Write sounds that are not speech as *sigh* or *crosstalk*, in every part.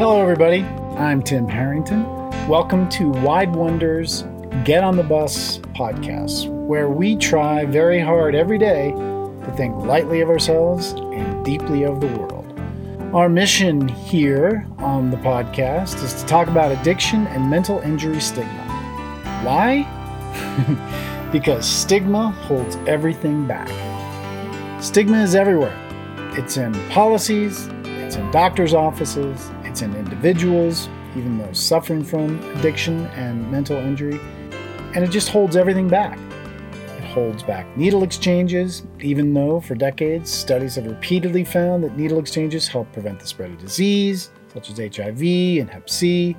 Hello, everybody. I'm Tim Harrington. Welcome to Wide Wonders Get on the Bus podcast, where we try very hard every day to think lightly of ourselves and deeply of the world. Our mission here on the podcast is to talk about addiction and mental injury stigma. Why? *laughs* because stigma holds everything back. Stigma is everywhere. It's in policies, it's in doctors' offices, it's in individuals, even those suffering from addiction and mental injury, and it just holds everything back. It holds back needle exchanges, even though for decades studies have repeatedly found that needle exchanges help prevent the spread of disease, such as HIV and Hep C,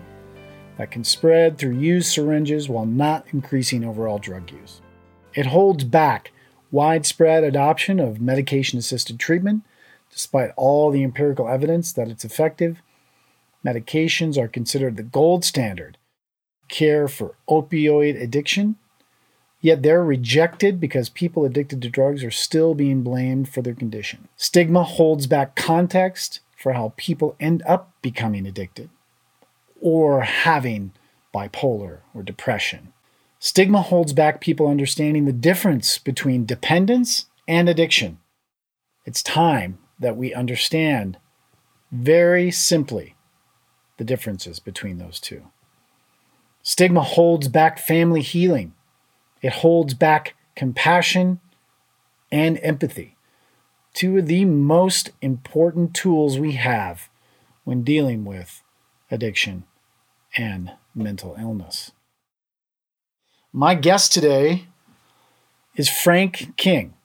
that can spread through used syringes while not increasing overall drug use. It holds back widespread adoption of medication assisted treatment, despite all the empirical evidence that it's effective medications are considered the gold standard care for opioid addiction, yet they're rejected because people addicted to drugs are still being blamed for their condition. Stigma holds back context for how people end up becoming addicted or having bipolar or depression. Stigma holds back people understanding the difference between dependence and addiction. It's time that we understand very simply the differences between those two. Stigma holds back family healing, it holds back compassion and empathy, two of the most important tools we have when dealing with addiction and mental illness. My guest today is Frank King.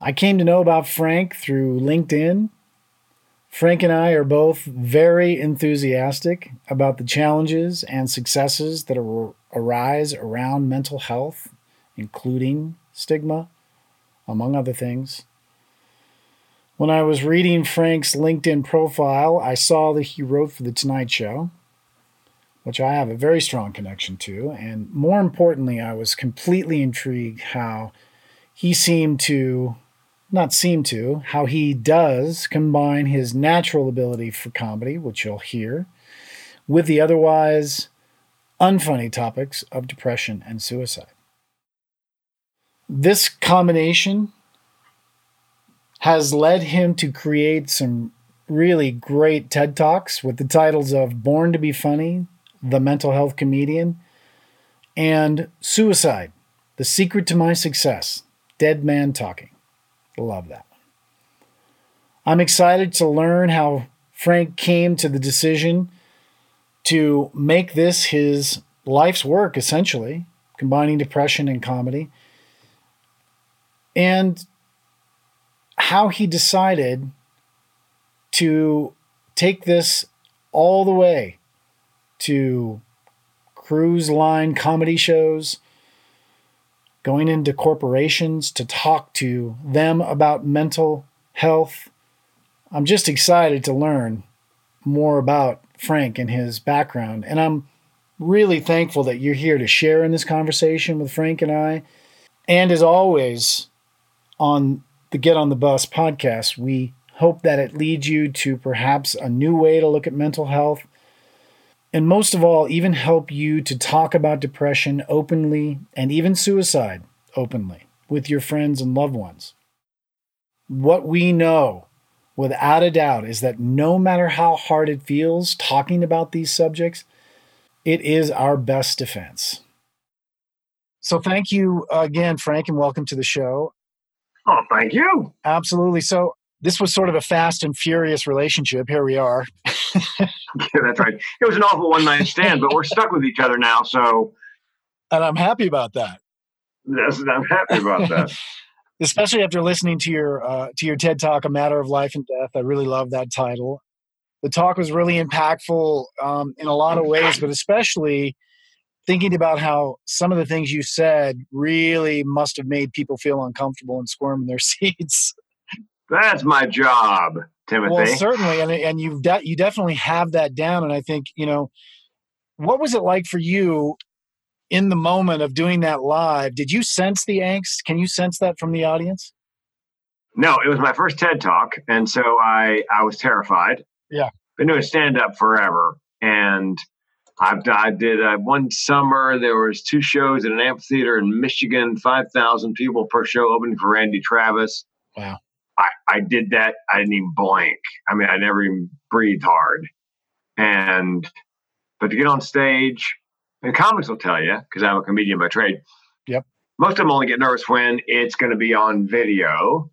I came to know about Frank through LinkedIn Frank and I are both very enthusiastic about the challenges and successes that ar- arise around mental health, including stigma, among other things. When I was reading Frank's LinkedIn profile, I saw that he wrote for The Tonight Show, which I have a very strong connection to. And more importantly, I was completely intrigued how he seemed to not seem to, how he does combine his natural ability for comedy, which you'll hear, with the otherwise unfunny topics of depression and suicide. This combination has led him to create some really great TED Talks with the titles of Born to Be Funny, The Mental Health Comedian, and Suicide, The Secret to My Success, Dead Man Talking. Love that. I'm excited to learn how Frank came to the decision to make this his life's work, essentially, combining depression and comedy, and how he decided to take this all the way to cruise line comedy shows going into corporations to talk to them about mental health. I'm just excited to learn more about Frank and his background. And I'm really thankful that you're here to share in this conversation with Frank and I. And as always, on the Get on the Bus podcast, we hope that it leads you to perhaps a new way to look at mental health and most of all, even help you to talk about depression openly and even suicide openly with your friends and loved ones. What we know without a doubt is that no matter how hard it feels talking about these subjects, it is our best defense. So, thank you again, Frank, and welcome to the show. Oh, thank you. Absolutely. So, this was sort of a fast and furious relationship. Here we are. *laughs* yeah, that's right. It was an awful one night stand, but we're stuck with each other now. So, and I'm happy about that. Yes, I'm happy about that. *laughs* Especially after listening to your uh, to your TED talk, "A Matter of Life and Death." I really love that title. The talk was really impactful um, in a lot of ways, but especially thinking about how some of the things you said really must have made people feel uncomfortable and squirm in their *laughs* seats. That's my job, Timothy. Well, certainly, and and you've de- you definitely have that down. And I think you know, what was it like for you in the moment of doing that live? Did you sense the angst? Can you sense that from the audience? No, it was my first TED talk, and so I I was terrified. Yeah, been doing stand up forever, and I've I did uh, one summer. There was two shows at an amphitheater in Michigan, five thousand people per show, opening for Randy Travis. Wow. I, I did that. I didn't even blink. I mean, I never even breathed hard. And but to get on stage, and comics will tell you because I'm a comedian by trade. Yep. Most of them only get nervous when it's going to be on video,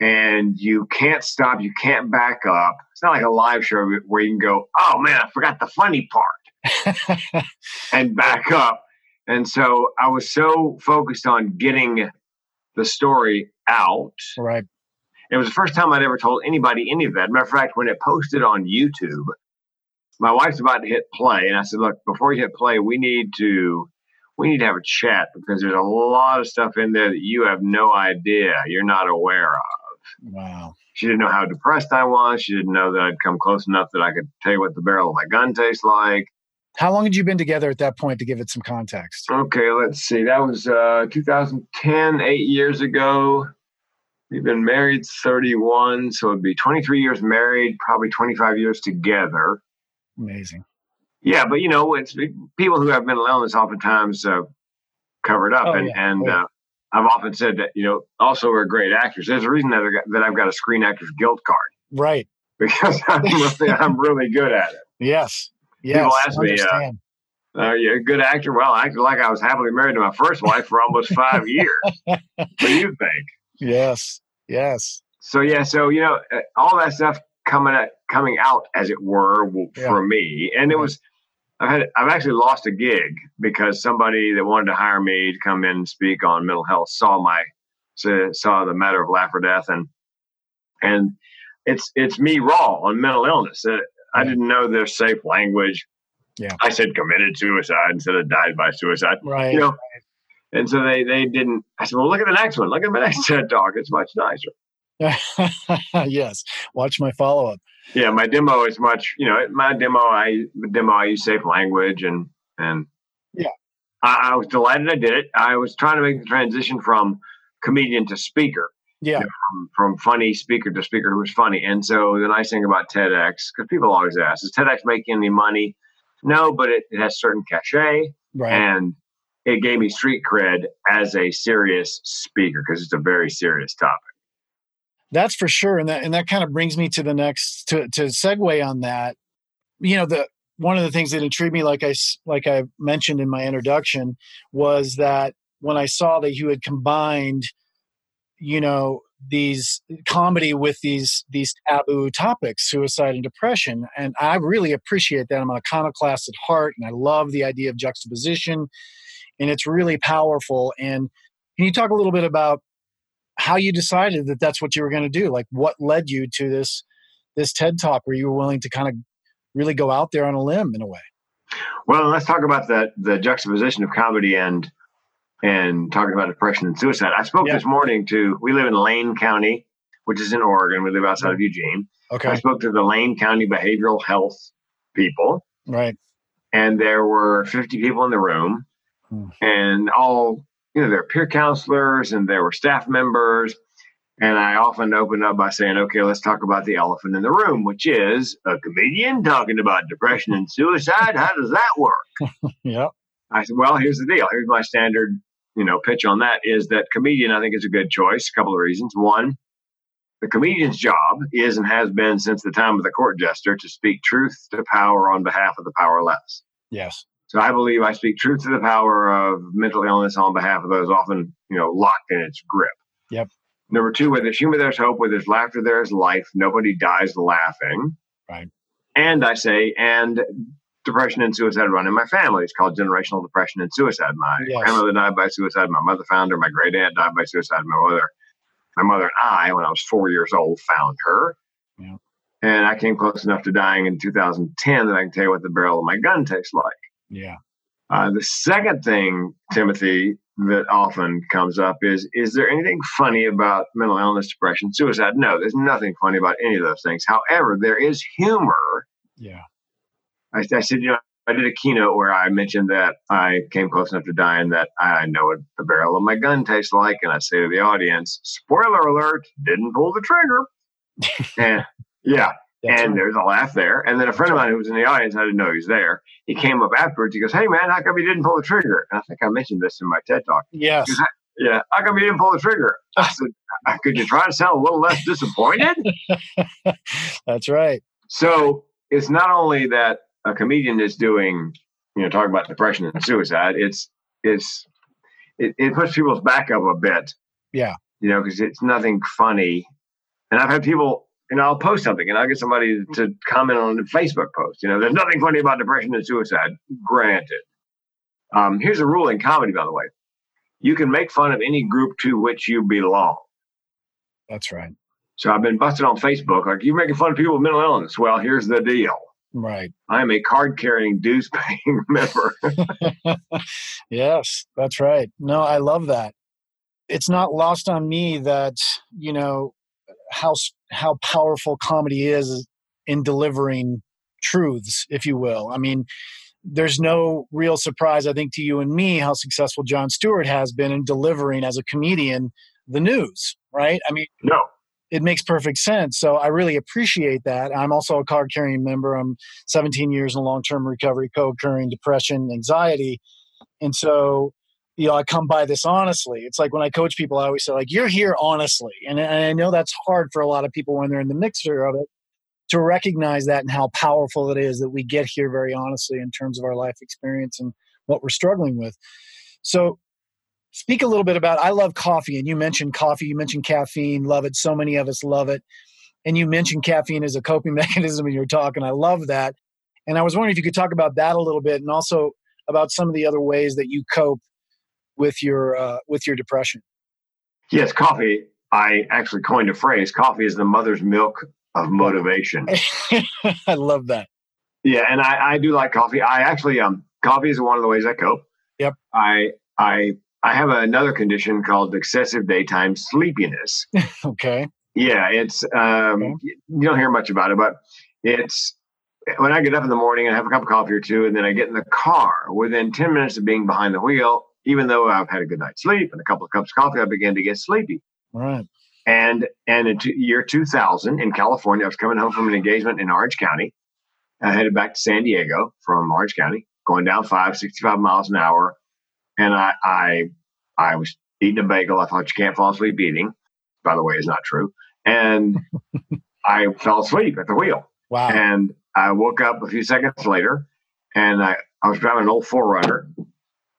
and you can't stop. You can't back up. It's not like a live show where you can go, "Oh man, I forgot the funny part," *laughs* and back up. And so I was so focused on getting the story out. right. It was the first time I'd ever told anybody any of that. Matter of fact, when it posted on YouTube, my wife's about to hit play, and I said, "Look, before you hit play, we need to we need to have a chat because there's a lot of stuff in there that you have no idea, you're not aware of." Wow. She didn't know how depressed I was. She didn't know that I'd come close enough that I could tell you what the barrel of my gun tastes like. How long had you been together at that point to give it some context? Okay, let's see. That was uh, 2010, eight years ago. We've been married 31, so it'd be 23 years married, probably 25 years together. Amazing. Yeah, but you know, it's people who have mental illness oftentimes uh, cover it up, Oh, and yeah. and yeah. uh, I've often said that you know also we're great actors. There's a reason that I've got, that I've got a Screen Actors Guild card Right. *laughs* because I'm really, I'm really good at it. Yes. Yes. People ask me, uh, understand. Uh, you're a good actor. Well, I acted like I was happily married to my first wife for almost five years. what do you think? *laughs* yes. Yes. So yeah, so you know, uh, all that stuff coming at, coming out, as it were, Yeah. for me, and it was. I've had I've actually lost a gig because somebody that wanted to hire me to come in and speak on mental health saw my saw, saw the matter of life or death and and it's it's me raw on mental illness. Uh, I didn't know their safe language. Yeah. I said committed suicide instead of died by suicide Right. you know. And so they they didn't. I said, well, look at the next one. Look at my next TED talk. It's much nicer. *laughs* yes. Watch my follow up. Yeah, my demo is much. You know, my demo. I demo. I use safe language and and Yeah. I, I was delighted I did it. I was trying to make the transition from comedian to speaker, Yeah. from, from funny speaker to speaker who was funny. And so the nice thing about TEDx, because people always ask, is TEDx making any money? No, but it, it has certain cachet. Right. and it gave me street cred as a serious speaker because it's a very serious topic. That's for sure. And that and that kind of brings me to the next to to segue on that. You know, the one of the things that intrigued me, like I like I mentioned in my introduction, was that when I saw that you had combined, you know, these comedy with these these taboo topics, suicide and depression, and I really appreciate that. I'm an iconoclast at heart, and I love the idea of juxtaposition, and it's really powerful. And can you talk a little bit about how you decided that that's what you were going to do like what led you to this this ted talk where you were willing to kind of really go out there on a limb in a way Well, let's talk about the the juxtaposition of comedy and and talking about depression and suicide. I spoke Yeah. this morning to we live in Lane County, which is in Oregon. We live outside of Eugene. Okay. I spoke to the Lane County behavioral health people, right and there were 50 people in the room Hmm. and all you know there were peer counselors and there were staff members and i often open up by saying okay let's talk about the elephant in the room which is a comedian talking about depression and suicide how does that work *laughs* yeah i said well here's the deal here's my standard you know pitch on that is that comedian i think is a good choice a couple of reasons one the comedian's job is and has been since the time of the court jester to speak truth to power on behalf of the powerless yes so I believe I speak truth to the power of mental illness on behalf of those often, you know, locked in its grip. Yep. Number two, where there's humor, there's hope. Where there's laughter, there's life. Nobody dies laughing. Right. And I say, and depression and suicide run in my family. It's called generational depression and suicide. My Yes. grandmother died by suicide. My mother found her. My great aunt died by suicide. My mother, my mother and I, when I was four years old, found her. Yeah. And I came close enough to dying in 2010 that I can tell you what the barrel of my gun tastes like. yeah Uh, the second thing, Timothy, that often comes up is is there anything funny about mental illness, depression, suicide? No, there's nothing funny about any of those things. However, there is humor. yeah I, I said, you know, I did a keynote where I mentioned that I came close enough to dying that I know what the barrel of my gun tastes like. And I say to the audience, spoiler alert, didn't pull the trigger. *laughs* and yeah, That's and right. there's a laugh there. And then a friend of mine who was in the audience, I didn't know he was there. He came up afterwards. He goes, "Hey man, how come you didn't pull the trigger?" And I think I mentioned this in my TED talk. Yes. Goes, yeah. How come you didn't pull the trigger? I *laughs* said, "Could you try to sound a little less disappointed?" *laughs* That's right. So it's not only that a comedian is doing, you know, talking about depression and suicide. It's it's it, it puts people's back up a bit. Yeah. You know, because it's nothing funny. And I've had people you know, I'll post something and I'll get somebody to comment on a Facebook post. You know, there's nothing funny about depression and suicide. Granted. Um, here's a rule in comedy, by the way. You can make fun of any group to which you belong. That's right. So I've been busted on Facebook. Like, you're making fun of people with mental illness. Well, here's the deal. Right. I am a card carrying, dues paying member. yes, that's right. No, I love that. It's not lost on me that, you know, how how powerful comedy is in delivering truths, if you will. I mean, there's no real surprise, I think, to you and me how successful Jon Stewart has been in delivering as a comedian the news, right? I mean, no. It makes perfect sense. So I really appreciate that. I'm also a card carrying member. I'm 17 years in long term recovery, co occurring depression, anxiety. And so you know, I come by this honestly. It's like when I coach people, I always say, like, you're here honestly. And, and I know that's hard for a lot of people when they're in the mixture of it to recognize that and how powerful it is that we get here very honestly in terms of our life experience and what we're struggling with. So, speak a little bit about I love coffee, and you mentioned coffee, you mentioned caffeine, love it. So many of us love it. And you mentioned caffeine as a coping *laughs* mechanism in your talk, and I love that. And I was wondering if you could talk about that a little bit and also about some of the other ways that you cope with your uh, with your depression? Yes, coffee. I actually coined a phrase. Coffee is the mother's milk of motivation. *laughs* I love that. Yeah, and I, I do like coffee. I actually um coffee is one of the ways I cope. Yep. I I I have another condition called excessive daytime sleepiness. *laughs* okay. Yeah, it's um okay. you don't hear much about it, but it's when I get up in the morning and have a cup of coffee or two, and then I get in the car. Within ten minutes of being behind the wheel, even though I've had a good night's sleep and a couple of cups of coffee, I began to get sleepy. Right. And and in t- year 2000 in California, I was coming home from an engagement in Orange County. I headed back to San Diego from Orange County, going down five, 65 miles an hour. And I, I, I was eating a bagel. I thought you can't fall asleep eating. By the way, is not true. And *laughs* I fell asleep at the wheel. Wow. And I woke up a few seconds later and I, I was driving an old 4Runner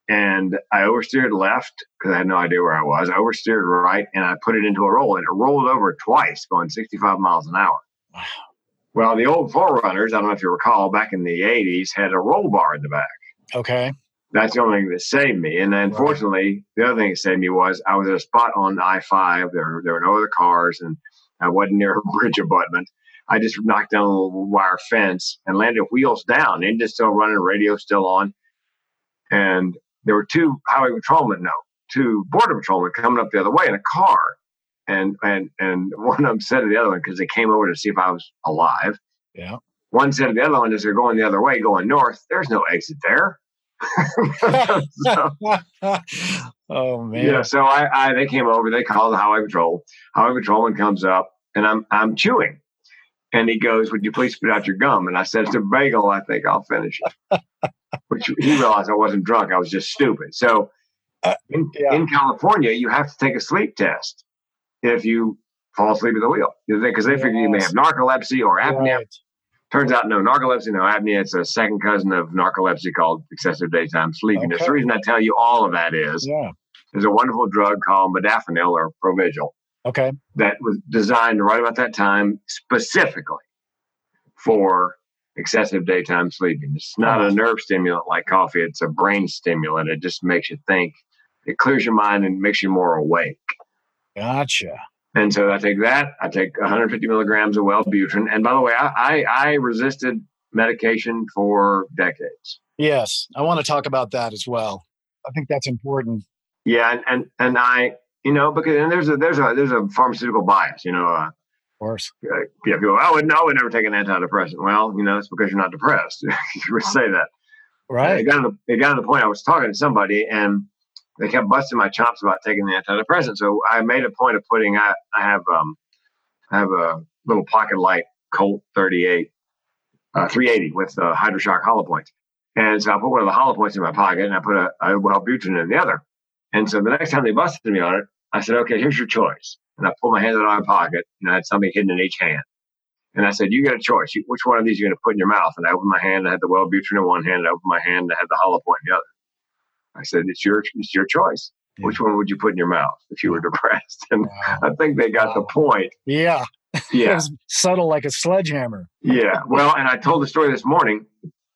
and I oversteered left because I had no idea where I was. I oversteered right and I put it into a roll and it rolled over twice going 65 miles an hour. Wow. Well, the old 4Runners, I don't know if you recall, back in the 80s had a roll bar in the back. Okay. That's the only thing that saved me. And then, right. fortunately, the other thing that saved me was I was at a spot on I 5. There, there were no other cars and I wasn't near *laughs* a bridge abutment. I just knocked down a little wire fence and landed wheels down. Engine still running, radio still on. And there were two highway patrolmen, no, two border patrolmen coming up the other way in a car. And and and *laughs* one of them said to the other one because they came over to see if I was alive. Yeah. One said to the other one as they're going the other way, going north, there's no exit there. So, oh man. Yeah. So I, I they came over, they called the highway patrol. Highway patrolman comes up and I'm I'm chewing. And he goes, Would you please spit out your gum? And I said, It's a bagel. I think I'll finish it. *laughs* Which he realized I wasn't drunk. I was just stupid. So uh, in, yeah. in, California, you have to take a sleep test if you fall asleep at the wheel because they, they, figure you may have narcolepsy or apnea. Right. Turns out, no, narcolepsy, no apnea. It's a second cousin of narcolepsy called excessive daytime sleepiness. Okay. The reason I tell you all of that is yeah. there's a wonderful drug called modafinil or Provigil Okay. That was designed right about that time specifically for excessive daytime sleeping. It's not a nerve stimulant like coffee, it's a brain stimulant. It just makes you think, it clears your mind and makes you more awake. Gotcha. And so I take that. I take 150 milligrams of Wellbutrin. And by the way, I, I, I resisted medication for decades. Yes, I want to talk about that as well. I think that's important. Yeah, and and, and I you know, because and there's a there's a there's a pharmaceutical bias, you know. Uh, of course. Yeah, people. I would I would never take an antidepressant. Well, you know, it's because you're not depressed. *laughs* you would say that. Right. It got, to the, it got to the point I was talking to somebody and they kept busting my chops about taking the antidepressant. So I made a point of putting I I have um I have a little pocket light Colt 38, uh, 380 with uh, Hydra-Shok hollow points. And so I put one of the hollow points in my pocket and I put a, a Wellbutrin in the other. And so the next time they busted me on it, I said, okay, here's your choice. And I pulled my hand out of my pocket and I had something hidden in each hand. And I said, you got a choice. which one of these are you going to put in your mouth? And I opened my hand. I had the Wellbutrin in one hand. And I opened my hand. And I had the hollow point in the other. I said, it's your, it's your choice. Yeah. Which one would you put in your mouth if you were depressed? *laughs* And wow. I think they got wow. the point. Yeah. *laughs* Yeah. subtle like a sledgehammer. Yeah. Well, and I told the story this morning.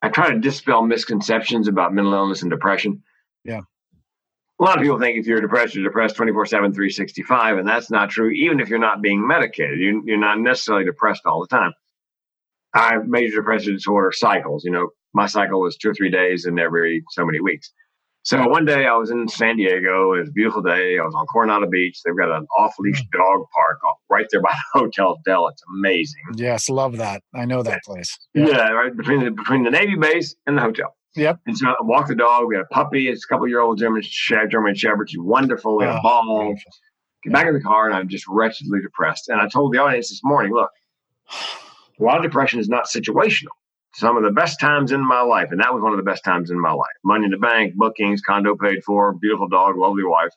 I try to dispel misconceptions about mental illness and depression. Yeah. A lot of people think if you're depressed, you're depressed 24 7, 365. And that's not true, even if you're not being medicated. You, you're not necessarily depressed all the time. I have major depressive disorder cycles. You know, my cycle was two or three days in every so many weeks. So one day I was in San Diego. It was a beautiful day. I was on Coronado Beach. They've got an off-leash mm. dog park right there by the *laughs* Hotel Del. It's amazing. Yes, love that. I know that place. Yeah, yeah right between the between the Navy base and the hotel. Yep. And so I walk the dog. We got a puppy. It's a couple year old German German Shepherd. She's wonderful. We had a oh, ball. Get back in the car, and I'm just wretchedly depressed. And I told the audience this morning, look, *sighs* a lot of depression is not situational some of the best times in my life, and that was one of the best times in my life. Money in the bank, bookings, condo paid for, beautiful dog, lovely wife.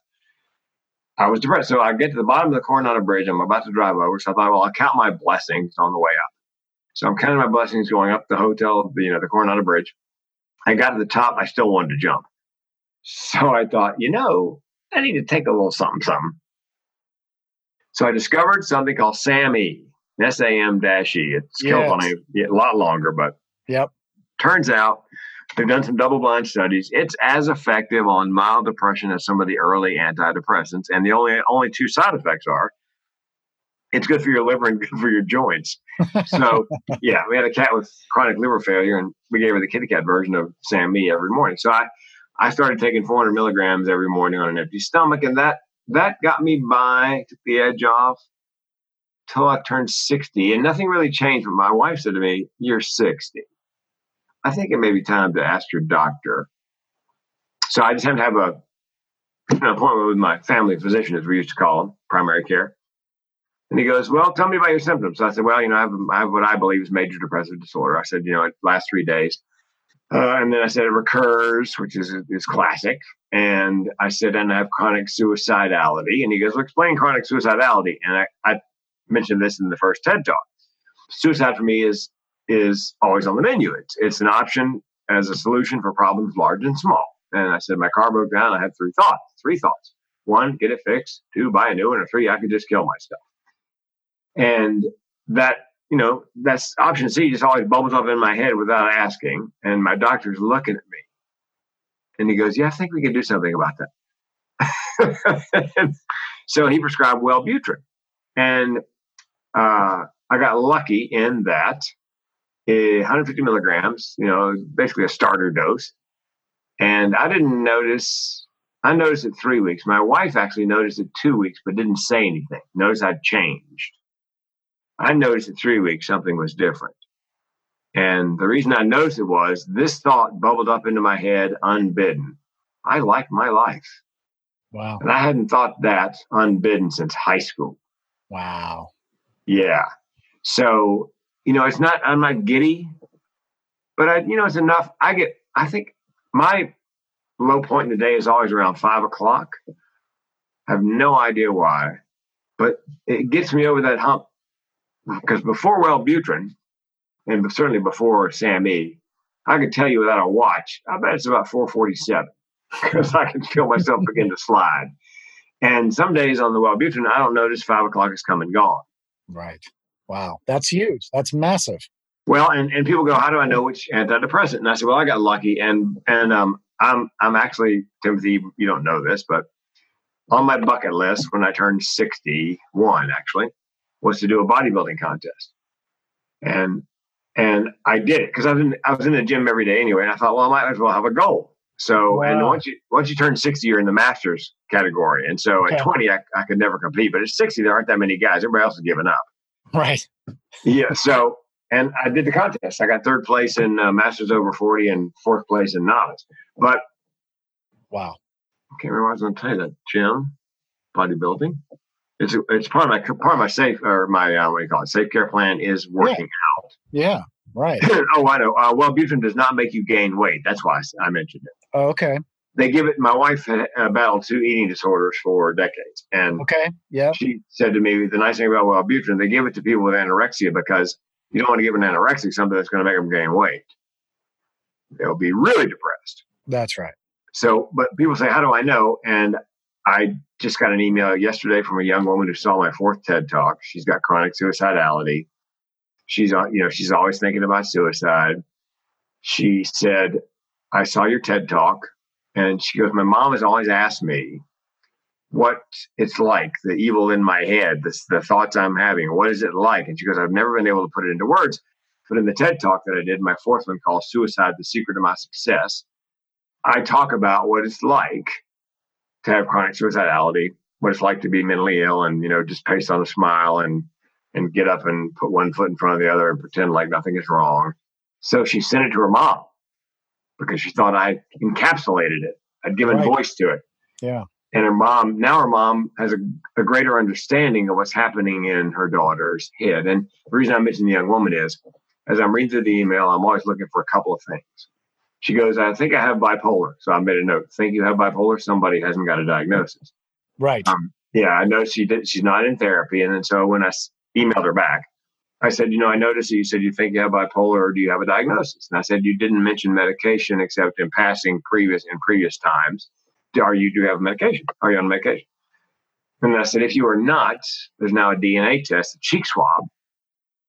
I was depressed. So I get to the bottom of the Coronado Bridge. I'm about to drive over. So I thought, well, I'll count my blessings on the way up. So I'm counting my blessings going up the hotel, you know, the Coronado Bridge. I got to the top. I still wanted to jump. So I thought, you know, I need to take a little something, something. So I discovered something called Sammy, SAM-E, S-A-M dash E. It's yes. on a, a lot longer, but Yep. Turns out they've done some double blind studies. It's as effective on mild depression as some of the early antidepressants. And the only only two side effects are it's good for your liver and good for your joints. So *laughs* yeah, we had a cat with chronic liver failure and we gave her the kitty cat version of SAM-E every morning. So I, I started taking 400 milligrams every morning on an empty stomach and that, that got me by, took the edge off till I turned 60 and nothing really changed. But my wife said to me, you're 60. I think it may be time to ask your doctor. So I just had to have a an appointment with my family physician, as we used to call him, primary care. And he goes, "Well, tell me about your symptoms." So I said, "Well, you know, I have, I have what I believe is major depressive disorder." I said, "You know, it lasts three days." Uh, and then I said it recurs, which is is classic. And I said, and I have chronic suicidality. And he goes, well, explain chronic suicidality. And I, I mentioned this in the first TED talk. Suicide for me is is always on the menu. It's it's an option as a solution for problems large and small. And I said my car broke down. I had three thoughts. Three thoughts. One, get it fixed. Two, buy a new one. Or three, I could just kill myself. And that you know that's option C just always bubbles up in my head without asking. And my doctor's looking at me, and he goes, "Yeah, I think we can do something about that." *laughs* so he prescribed Wellbutrin, and uh, I got lucky in that Eh, 150 milligrams, you know, basically a starter dose. And I didn't notice, I noticed it three weeks. My wife actually noticed it two weeks, but didn't say anything. Notice I'd changed. I noticed it three weeks, something was different. And the reason I noticed it was this thought bubbled up into my head unbidden. I like my life. Wow. And I hadn't thought that unbidden since high school. Wow. Yeah. So you know, it's not, I'm not giddy, but I, you know, it's enough. I get, I think my low point in the day is always around five o'clock. I have no idea why, but it gets me over that hump because before Wellbutrin, and certainly before SAM-E, I could tell you without a watch, I bet it's about 447 because *laughs* I can feel myself begin to slide. And some days on the Wellbutrin, I don't notice five o'clock is come and gone. Right. Wow, that's huge. That's massive. Well, and, and people go, how do I know which antidepressant? And I said, well, I got lucky, and and um, I'm I'm actually Timothy. You don't know this, but on my bucket list when I turned 61, actually, was to do a bodybuilding contest, and and I did it because I was in I was in the gym every day anyway, and I thought, well, I might as well have a goal. So, wow. and once you once you turn 60, you're in the masters category, and so okay. at 20, I, I could never compete, but at 60, there aren't that many guys. Everybody else is giving up. Right. yeah. So, and I did the contest. I got third place in uh, Masters over 40 and fourth place in novice. But wow. I can't remember what I was going to tell you that. Gym, bodybuilding. it's it's part of my part of my safe or my uh, what do you call it safe care plan is working yeah. out. Yeah, right. *clears throat* oh, I know. Uh, Wellbutrin does not make you gain weight. That's why I mentioned it. Oh, okay. They give it. My wife had battled two eating disorders for decades, and okay, yeah. She said to me, the nice thing about Wellbutrin, they give it to people with anorexia because you don't want to give an anorexic something that's going to make them gain weight. They'll be really depressed. That's right. So, but people say, how do I know? And I just got an email yesterday from a young woman who saw my fourth TED talk. She's got chronic suicidality. She's on, you know, she's always thinking about suicide. She said, I saw your TED talk. And she goes, My mom has always asked me what it's like, the evil in my head, the, the thoughts I'm having. What is it like? And she goes, I've never been able to put it into words. But in the TED talk that I did, my fourth one called Suicide The Secret of My Success, I talk about what it's like to have chronic suicidality, what it's like to be mentally ill and, you know, just paste on a smile and and get up and put one foot in front of the other and pretend like nothing is wrong. So she sent it to her mom because she thought I encapsulated it. I'd given right. voice to it. Yeah. And her mom, now her mom has a, a, greater understanding of what's happening in her daughter's head. And the reason I mentioned the young woman is as I'm reading through the email, I'm always looking for a couple of things. She goes, I think I have bipolar. So I made a note. Think you have bipolar? Somebody hasn't got a diagnosis. Right. Um, yeah, I know she did. She's not in therapy. And then so when I emailed her back, I said, you know, I noticed that you said you think you have bipolar or do you have a diagnosis? And I said, you didn't mention medication except in passing previous in previous times. Are you do you have medication? Are you on medication? And I said, if you are not, there's now a DNA test, a cheek swab,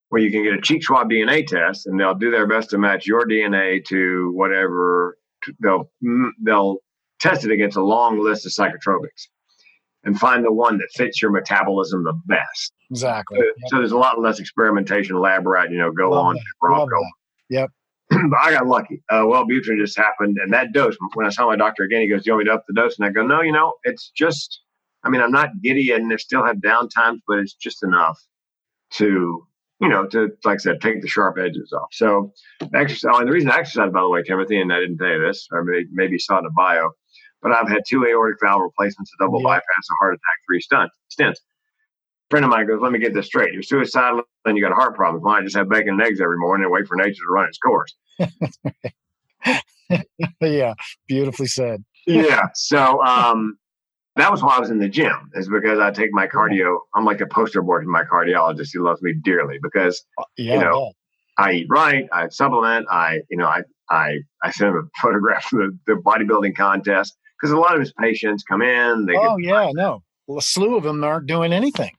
where you can get a cheek swab DNA test, and they'll do their best to match your DNA to whatever they'll mm, they'll test it against a long list of psychotropics and find the one that fits your metabolism the best. Exactly. So, yep. so there's a lot less experimentation, lab rat, you know, go Love on, Love. Yep. *clears throat* but I got lucky. Uh, Wellbutrin just happened, and that dose. When I saw my doctor again, he goes, "Do "You want me to up the dose?" And I go, "No, you know, it's just. I mean, I'm not giddy, and I still have down times, but it's just enough to you know, to like I said, take the sharp edges off. So exercise. And the reason I exercise, by the way, Timothy, and I didn't tell you this, or maybe, maybe saw it in the bio, but I've had two aortic valve replacements, a double yeah. bypass, a heart attack, three stents. stents. A friend of mine goes, "Let me get this straight. You're suicidal, and you got heart problems. Why just have bacon and eggs every morning and wait for nature to run its course?" *laughs* yeah, beautifully said. yeah. So, um, that was why I was in the gym, is because I take my cardio. I'm like a poster boy for my cardiologist. He loves me dearly because uh, yeah, you know yeah. I eat right, I supplement, I you know I I I send him a *laughs* photograph of the, the bodybuilding contest because a lot of his patients come in. They oh yeah, no, well, a slew of them aren't doing anything.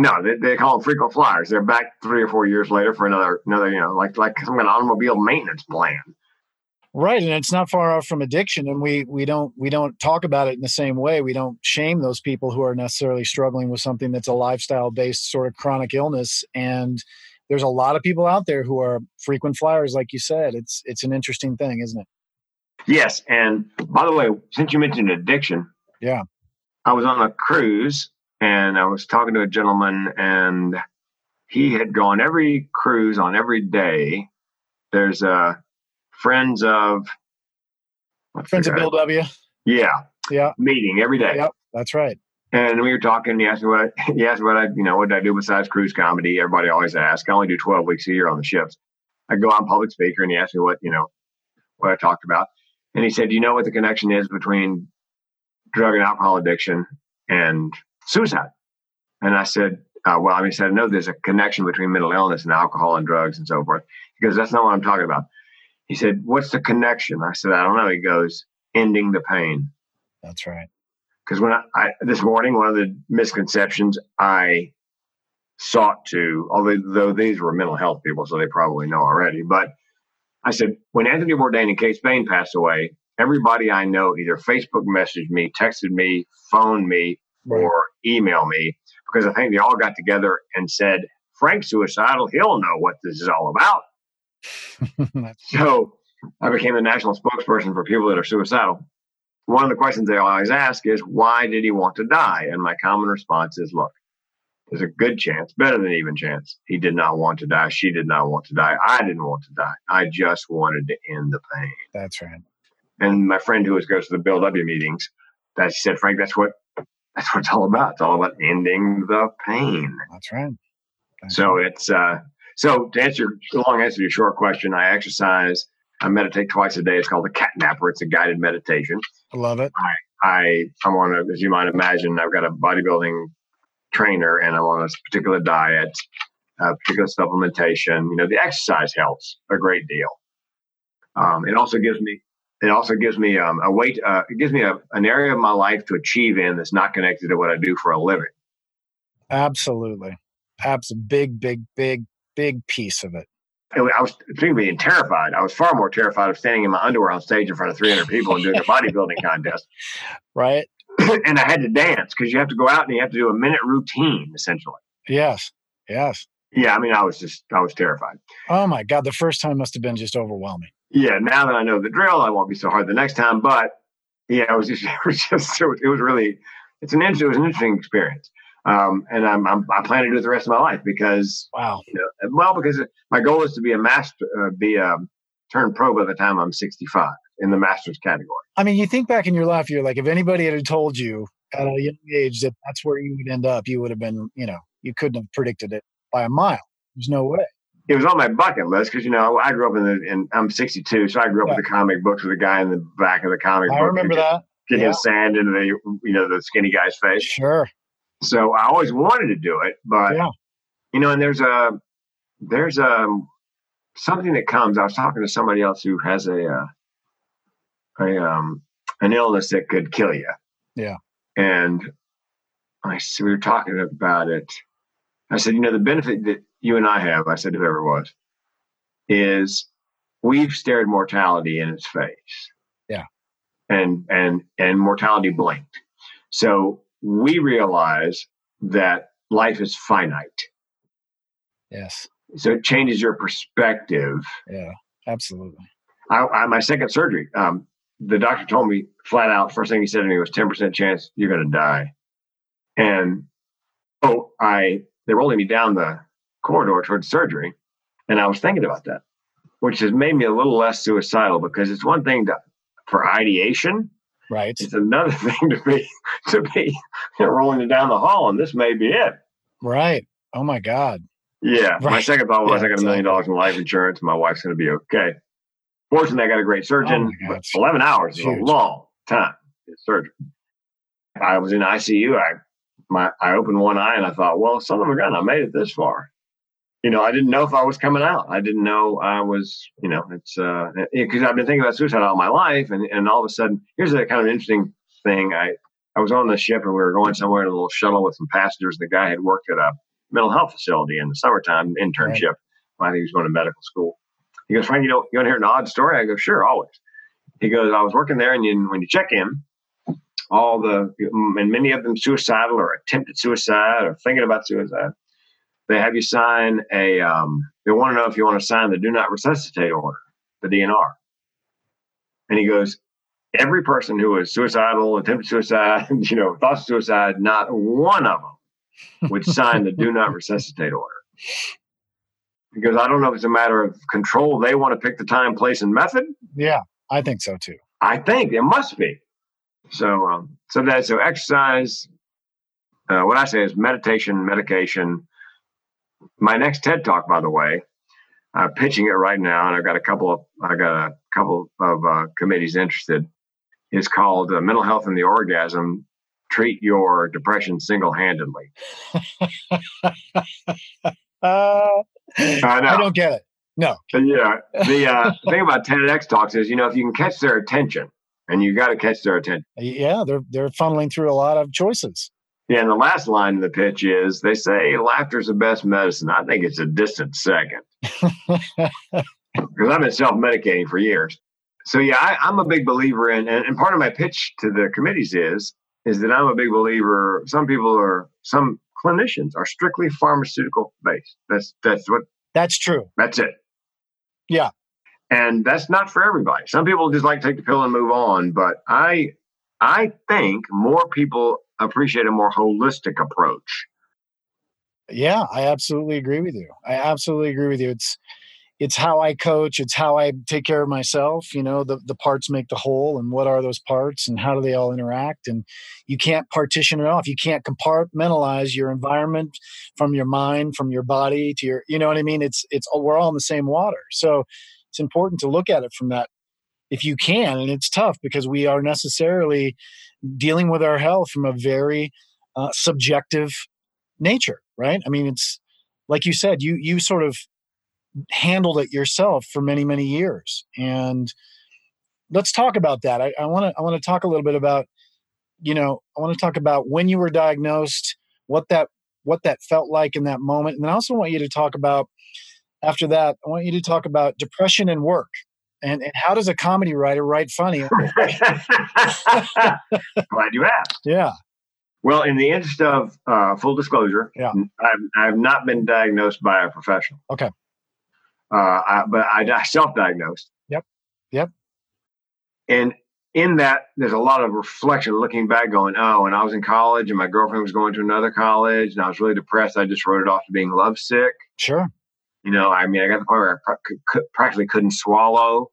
No, they, they call them frequent flyers. They're back three or four years later for another another you know like like some of automobile maintenance plan. Right, and it's not far off from addiction, and we we don't we don't talk about it in the same way. We don't shame those people who are necessarily struggling with something that's a lifestyle based sort of chronic illness. And there's a lot of people out there who are frequent flyers, like you said. It's it's an interesting thing, isn't it? Yes, and by the way, since you mentioned addiction, yeah, I was on a cruise and I was talking to a gentleman, and he had gone every cruise on every day. There's a friends of friends of Bill W. Yeah, yeah, meeting every day. Yep, that's right. And we were talking. He asked me what *laughs* he asked what I you know what did I do besides cruise comedy. Everybody always asks. I only do twelve weeks a year on the ships. I go on public speaker, and he asked me what you know what I talked about. And he said, "Do you know what the connection is between drug and alcohol addiction and suicide?" And I said, uh, "Well, I mean, he said, no, there's a connection between mental illness and alcohol and drugs and so forth." Because that's not what I'm talking about. He said, What's the connection? I said, I don't know. He goes, Ending the pain. That's right. Because when I, I, this morning, one of the misconceptions I sought to, although these were mental health people, so they probably know already, but I said, when Anthony Bourdain and Kate Spade passed away, everybody I know either Facebook messaged me, texted me, phoned me, right. or emailed me because I think they all got together and said, Frank's suicidal. He'll know what this is all about. *laughs* so I became the national spokesperson for people that are suicidal. One of the questions they always ask is, why did he want to die? And my common response is, look, there's a good chance, better than even chance. He did not want to die. She did not want to die. I didn't want to die. I just wanted to end the pain. That's right. And my friend who goes to the Bill W meetings, that said, Frank, that's what that's what it's all about. It's all about ending the pain. That's right. That's so right. it's uh, so to answer your long answer to your short question, I exercise. I meditate twice a day. It's called a cat napper. It's a guided meditation. I love it. I I I'm on a, as you might imagine, I've got a bodybuilding trainer and I'm on a particular diet, a particular supplementation. You know, the exercise helps a great deal. Um, it also gives me it also gives me um, a weight. Uh, it gives me a, an area of my life to achieve in that's not connected to what I do for a living. Absolutely. Abs big, big, big, big piece of it. I was of being terrified. I was far more terrified of standing in my underwear on stage in front of 300 people and doing a bodybuilding contest. *laughs* Right? *coughs* and I had to dance because you have to go out and you have to do a minute routine essentially. Yes. Yes. Yeah, I mean, I was just I was terrified. Oh my God. The first time must have been just overwhelming. Yeah, now that I know the drill, I won't be so hard the next time. But yeah, it was just *laughs* it was just it was, it was really it's an interesting it was an interesting experience. Um, and I'm, I'm I plan to do it the rest of my life because Wow. you know, well because my goal is to be a master, uh, be a turn pro by the time I'm 65 in the masters category. I mean, you think back in your life, you're like, if anybody had told you at a young age that that's where you would end up, you would have been, you know, you couldn't have predicted it by a mile. There's no way. It was on my bucket list because you know I grew up in the and I'm 62, so I grew up Yeah. with the comic books with the guy in the back of the comic I book remember get, that. getting Yeah. sand into the you know the skinny guy's face. Sure. So I always wanted to do it, but Yeah. you know, and there's a there's a something that comes. I was talking to somebody else who has a uh, a um an illness that could kill you. Yeah. And I we were talking about it. I said, you know, the benefit that you and I have, I said, whoever it was, is we've stared mortality in its face. Yeah. And and and mortality blinked. So we realize that life is finite. Yes. So it changes your perspective. Yeah. Absolutely. I, I my second surgery, um, the doctor told me flat out. First thing he said to me was ten percent chance you're going to die, and oh, I they're rolling me down the corridor towards surgery, and I was thinking about that, which has made me a little less suicidal because it's one thing to for ideation, Right. it's another *laughs* thing to be to be rolling it down the hall, and this may be it. Right. Oh my God. Yeah. My second thought was Yeah, I got a million dollars in life insurance. My wife's going to be okay. Fortunately, I got a great surgeon. Oh my 11 hours is a long time in surgery. I was in ICU. I my I opened one eye and I thought, well, son of a gun, I made it this far. You know, I didn't know if I was coming out. I didn't know I was, you know, it's uh because I've been thinking about suicide all my life, and and all of a sudden, here's a kind of interesting thing. I I was on the ship and we were going somewhere in a little shuttle with some passengers. The guy had worked at a mental health facility in the summertime internship. I think he was going to medical school. He goes, Frank, you know, you want to hear an odd story? I go, sure, always. He goes, I was working there, and you, when you check in, all the and many of them suicidal or attempted suicide or thinking about suicide. They have you sign a. Um, they want to know if you want to sign the do not resuscitate order, the DNR. And he goes, every person who is suicidal, attempted suicide, *laughs* you know, thoughts of suicide, not one of them would sign the do not resuscitate order. Because I don't know if it's a matter of control. They want to pick the time, place, and method. Yeah. I think so too. I think it must be. So, um, so that so exercise. Uh, what I say is meditation, medication. My next TED talk, by the way, I'm pitching it right now, and I've got a couple of I got a couple of uh, committees interested. Is called uh, Mental Health and the Orgasm. Treat your depression single-handedly. *laughs* Uh, I know. I don't get it. No. Yeah. *laughs* The uh, thing about TEDx talks is, you know, if you can catch their attention, and you got to catch their attention. Yeah, they're they're funneling through a lot of choices. Yeah, and the last line of the pitch is they say laughter's the best medicine. I think it's a distant second *laughs* because I've been self medicating for years. So yeah, I, I'm a big believer in, and, and part of my pitch to the committees is is that I'm a big believer. Some people are, some clinicians are strictly pharmaceutical based. That's that's what That's true. that's it. Yeah. And that's not for everybody. Some people just like to take the pill and move on, but I I think more people appreciate a more holistic approach. Yeah, I absolutely agree with you. I absolutely agree with you. It's it's how I coach, it's how I take care of myself. You know, the, the parts make the whole, and what are those parts, and how do they all interact? And you can't partition it off. You can't compartmentalize your environment from your mind, from your body to your, you know what I mean? It's it's we're all in the same water, so it's important to look at it from that, if you can. And it's tough because we are necessarily dealing with our health from a very uh, subjective nature, right? I mean, it's like you said, you you sort of handled it yourself for many many years. And let's talk about that. I want to i want to talk a little bit about you know i want to talk about when you were diagnosed what that what that felt like in that moment. And then i also want you to talk about after that i want you to talk about depression and work. And, and how does a comedy writer write funny? *laughs* Glad you asked. Yeah. Well, in the interest of uh, full disclosure, yeah. I've, I've not been diagnosed by a professional. Okay. Uh, I, but I, self-diagnosed. Yep. Yep. And in that, there's a lot of reflection, looking back, going, "Oh, and I was in college, and my girlfriend was going to another college, and I was really depressed. I just wrote it off to being lovesick." Sure. You know, I mean, I got the point where I pr- practically couldn't swallow.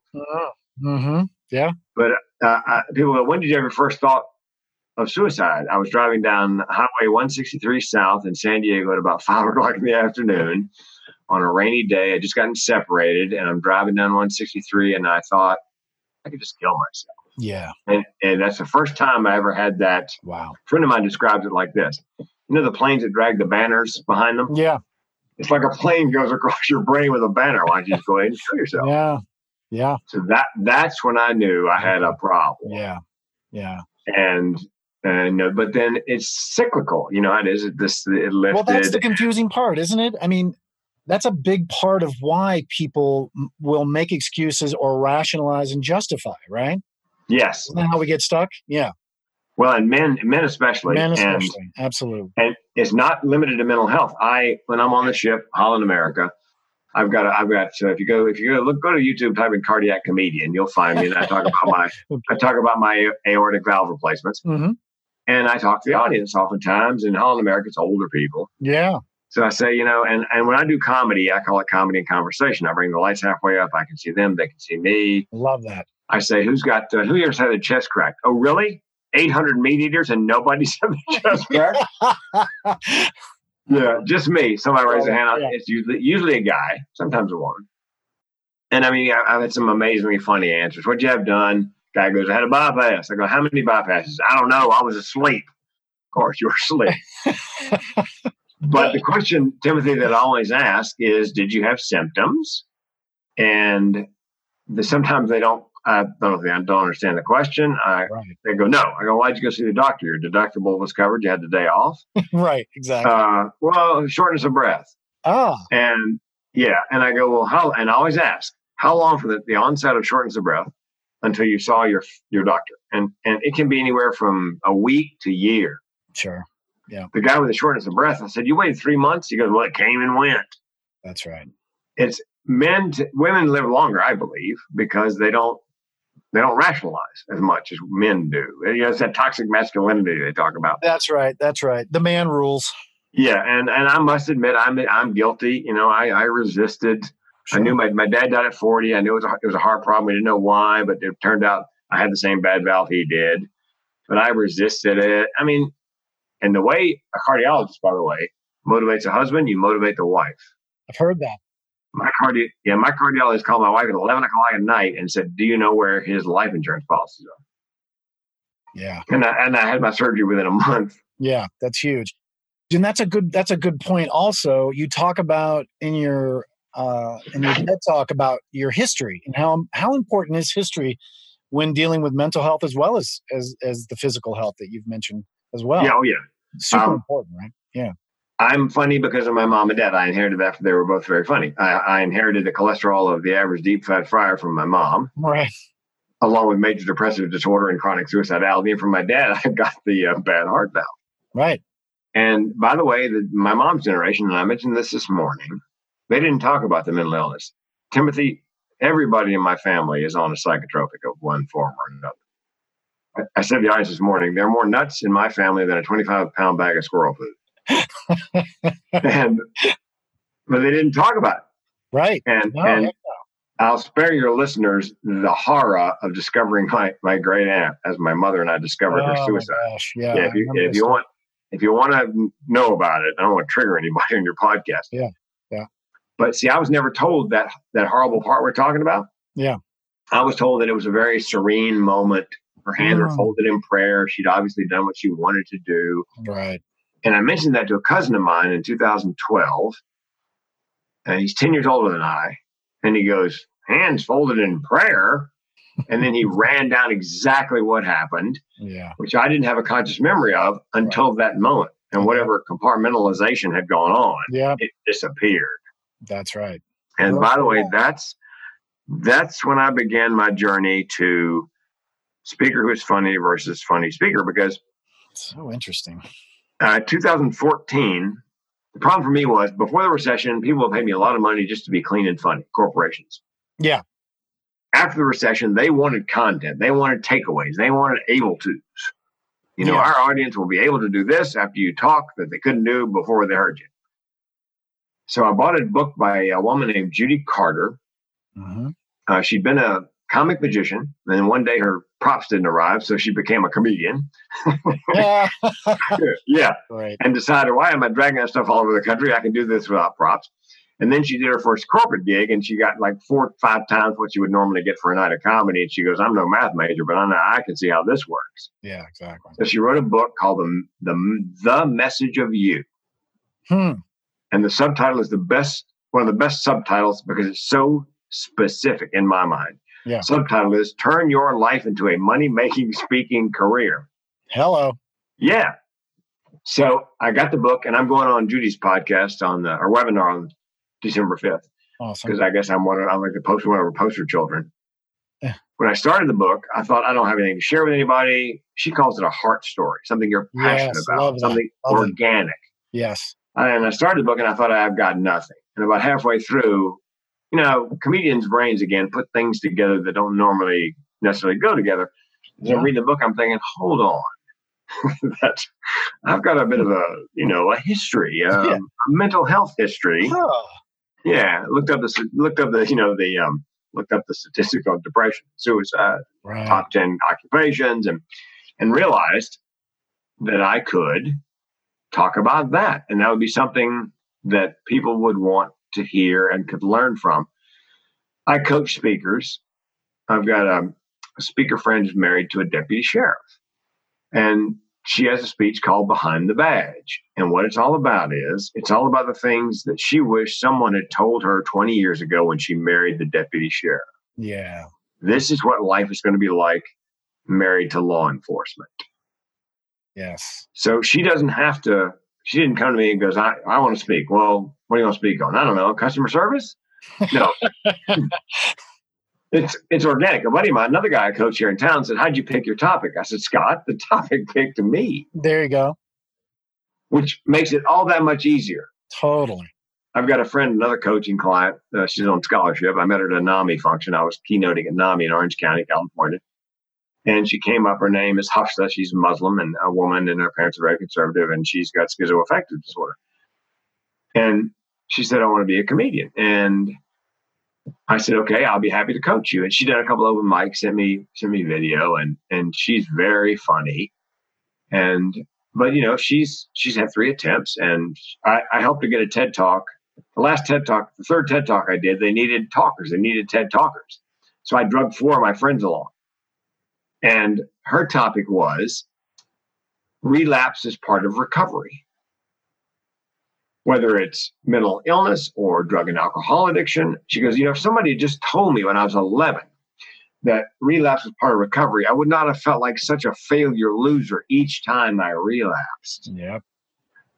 Mm-hmm. Yeah. But uh, I, people go, "When did you ever first thought of suicide?" I was driving down Highway 163 South in San Diego at about *laughs* five o'clock in the afternoon on a rainy day. I just gotten separated and I'm driving down 163 and I thought I could just kill myself. Yeah. And, and that's the first time I ever had that. Wow. A friend of mine describes it like this. You know the planes that drag the banners behind them? Yeah. It's like a plane goes across your brain with a banner. Why don't you just go ahead and kill yourself? Yeah. Yeah. So that that's when I knew I had a problem. Yeah. Yeah. And and uh, but then it's cyclical. You know, it is this it lifted. Well, that's the confusing part, isn't it? I mean, that's a big part of why people will make excuses or rationalize and justify, right? Yes. Isn't that how we get stuck? Yeah. Well, and men, men especially, men especially, and, absolutely. And it's not limited to mental health. I, when I'm on the ship, Holland America, I've got, a, I've got. So if you go, if you go, look, go to YouTube, type in cardiac comedian, you'll find me, and I talk about my, *laughs* I talk about my aortic valve replacements, mm-hmm. and I talk to the audience oftentimes. In Holland America, it's older people. Yeah. So I say, you know, and, and when I do comedy, I call it comedy and conversation. I bring the lights halfway up. I can see them. They can see me. Love that. I say, who's got, uh, who here's had a chest cracked? Oh, really? 800 meat eaters and nobody's *laughs* had a chest crack? *laughs* yeah, just me. Somebody raise a hand. Yeah. It's usually, usually a guy, sometimes a woman. And I mean, I've had some amazingly funny answers. What'd you have done? Guy goes, I had a bypass. I go, how many bypasses? I don't know. I was asleep. Of course, you were asleep. *laughs* But the question, Timothy, that I always ask is, did you have symptoms? And the, sometimes they don't. I don't, I don't understand the question. I, right. They go, no. I go, why'd you go see the doctor? Your deductible was covered. You had the day off. *laughs* right. Exactly. Uh, well, shortness of breath. Ah. And yeah. And I go, well, how? And I always ask, how long from the, the onset of shortness of breath until you saw your your doctor? And and it can be anywhere from a week to year. Sure. Yeah. The guy with the shortness of breath, I said, You waited three months? He goes, Well, it came and went. That's right. It's men, to, women live longer, I believe, because they don't they don't rationalize as much as men do. You know, it's that toxic masculinity they talk about. That's right. That's right. The man rules. Yeah, and and I must admit, I'm I'm guilty. You know, I I resisted. Sure. I knew my, my dad died at 40. I knew it was, a, it was a heart problem. We didn't know why, but it turned out I had the same bad valve he did. But I resisted it. I mean, and the way a cardiologist, by the way, motivates a husband, you motivate the wife. I've heard that. My cardi- yeah, my cardiologist called my wife at eleven o'clock at night and said, "Do you know where his life insurance policies are?" Yeah, and I, and I had my surgery within a month. Yeah, that's huge, and that's a good that's a good point. Also, you talk about in your uh, in your TED talk about your history and how how important is history when dealing with mental health as well as as as the physical health that you've mentioned as well. Yeah, oh yeah. Super um, important, right? Yeah. I'm funny because of my mom and dad. I inherited that. They were both very funny. I, I inherited the cholesterol of the average deep fat fryer from my mom. Right. Along with major depressive disorder and chronic suicidality. And from my dad, *laughs* I got the uh, bad heart valve. Right. And by the way, the, my mom's generation, and I mentioned this this morning, they didn't talk about the mental illness. Timothy, everybody in my family is on a psychotropic of one form or another. I said the audience this morning, there are more nuts in my family than a 25 pound bag of squirrel food. *laughs* and, but they didn't talk about it. Right. And No, and heck I'll spare your listeners the horror of discovering my my great aunt as my mother and I discovered Oh, her suicide. gosh. Yeah. Yeah, if you if you want if you want to know about it, I don't want to trigger anybody on your podcast. Yeah, yeah. But see, I was never told that that horrible part we're talking about. Yeah. I was told that it was a very serene moment. Her hands were folded in prayer. She'd obviously done what she wanted to do. Right. And I mentioned that to a cousin of mine in 2012. And he's 10 years older than I. And he goes, hands folded in prayer. And then he *laughs* ran down exactly what happened, Yeah. which I didn't have a conscious memory of until that moment. And whatever compartmentalization had gone on, Yeah. it disappeared. That's right. And Well, by the way, that's that's when I began my journey to speaker who is funny versus funny speaker because So interesting. uh, 2014, the problem for me was before the recession, people pay me a lot of money just to be clean and funny, corporations. Yeah. After the recession, they wanted content, they wanted takeaways, they wanted able tos. You know, Yeah. our audience will be able to do this after you talk that they couldn't do before they heard you. So I bought a book by a woman named Judy Carter. hmm Uh, she'd been a comic magician, and then one day her props didn't arrive, so she became a comedian. Yeah. *laughs* *laughs* yeah, right. and decided, why am I dragging that stuff all over the country? I can do this without props. And then she did her first corporate gig, and she got like four, five times what you would normally get for a night of comedy. And she goes, "I'm no math major, but I know I can see how this works." Yeah. Exactly. So she wrote a book called the the the Message of You, Hmm. and the subtitle is the best, one of the best subtitles because it's so specific in my mind. Yeah. Subtitle is "Turn Your Life into a Money Making Speaking Career." Hello. Yeah. So I got the book, and I'm going on Judy's podcast on the or webinar on December 5th Awesome. because I guess I'm one of I'm like the poster one of her poster children. Yeah. When I started the book, I thought I don't have anything to share with anybody. She calls it a heart story, something you're passionate Yes, about, something Love it. organic. Yes. And I started the book, and I thought I've got nothing. And about halfway through, you know, comedians' brains again put things together that don't normally necessarily go together. As Yeah. reading the book, I'm thinking, hold on. *laughs* That's I've got a bit of a you know a history, um, Yeah. a mental health history. Oh, Yeah, looked up the looked up the you know the um looked up the statistics on depression, suicide, right. top ten occupations, and and realized that I could talk about that, and that would be something that people would want to hear and could learn from. I coach speakers. I've got a, a speaker friend who's married to a deputy sheriff, and she has a speech called Behind the Badge. And what it's all about is it's all about the things that she wished someone had told her 20 years ago when she married the deputy sheriff. Yeah. This is what life is going to be like married to law enforcement. Yes. So she doesn't have to, she didn't come to me and goes, I, I want to speak. Well, what do you want to speak on? I don't know, customer service? No. *laughs* it's it's organic. A buddy of mine, another guy I coach here in town, said, How'd you pick your topic? I said, Scott, the *laughs* topic picked me, There you go. which makes it all that much easier. Totally. I've got a friend, another coaching client. Uh, she's on scholarship. I met her at a NAMI function. I was keynoting at NAMI in Orange County, California. And she came up. Her name is Hafsa. She's a Muslim and a woman, and her parents are very conservative, and she's got schizoaffective disorder. And she said, I want to be a comedian. And I said, okay, I'll be happy to coach you. And she did a couple open mics, sent me sent me video, and and she's very funny. And but you know, she's she's had three attempts, and I, I helped her get a TED talk. The last TED talk, the third TED talk I did, they needed talkers. They needed TED talkers. So I drugged four of my friends along. And her topic was relapse is part of recovery. Whether it's mental illness or drug and alcohol addiction, she goes, You know, if somebody had just told me when I was 11 that relapse was part of recovery, I would not have felt like such a failure loser each time I relapsed. Yep.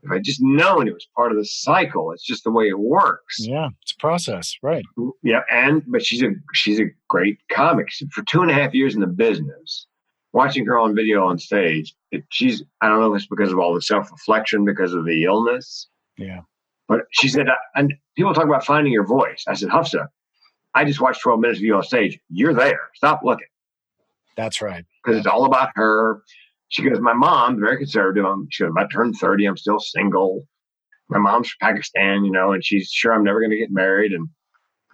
If I just known it was part of the cycle, it's just the way it works. Yeah. It's a process. Right. Yeah, and but she's a she's a great comic. She- For two and a half years in the business, watching her on video on stage, it, she's I don't know if it's because of all the self reflection, because of the illness, Yeah. but she said, uh, and people talk about finding your voice. I said, Hafsa, I just watched 12 minutes of you on stage. You're there. Stop looking That's right. because it's all about her. She goes, My mom, very conservative. I'm, she goes, I turned 30. I'm still single. My mom's from Pakistan, you know, and she's sure I'm never going to get married. And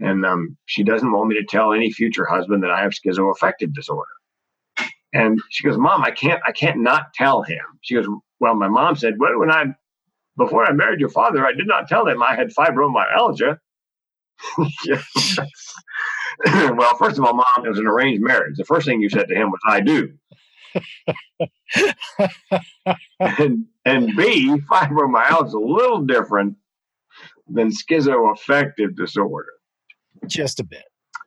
And um, she doesn't want me to tell any future husband that I have schizoaffective disorder. And she goes, Mom, I can't, I can't not tell him. She goes, Well, my mom said, well, when I, before I married your father, I did not tell him I had fibromyalgia. *laughs* well, first of all, Mom, it was an arranged marriage. The first thing you said to him was, I do. And, and B, fibromyalgia is a little different than schizoaffective disorder. Just a bit.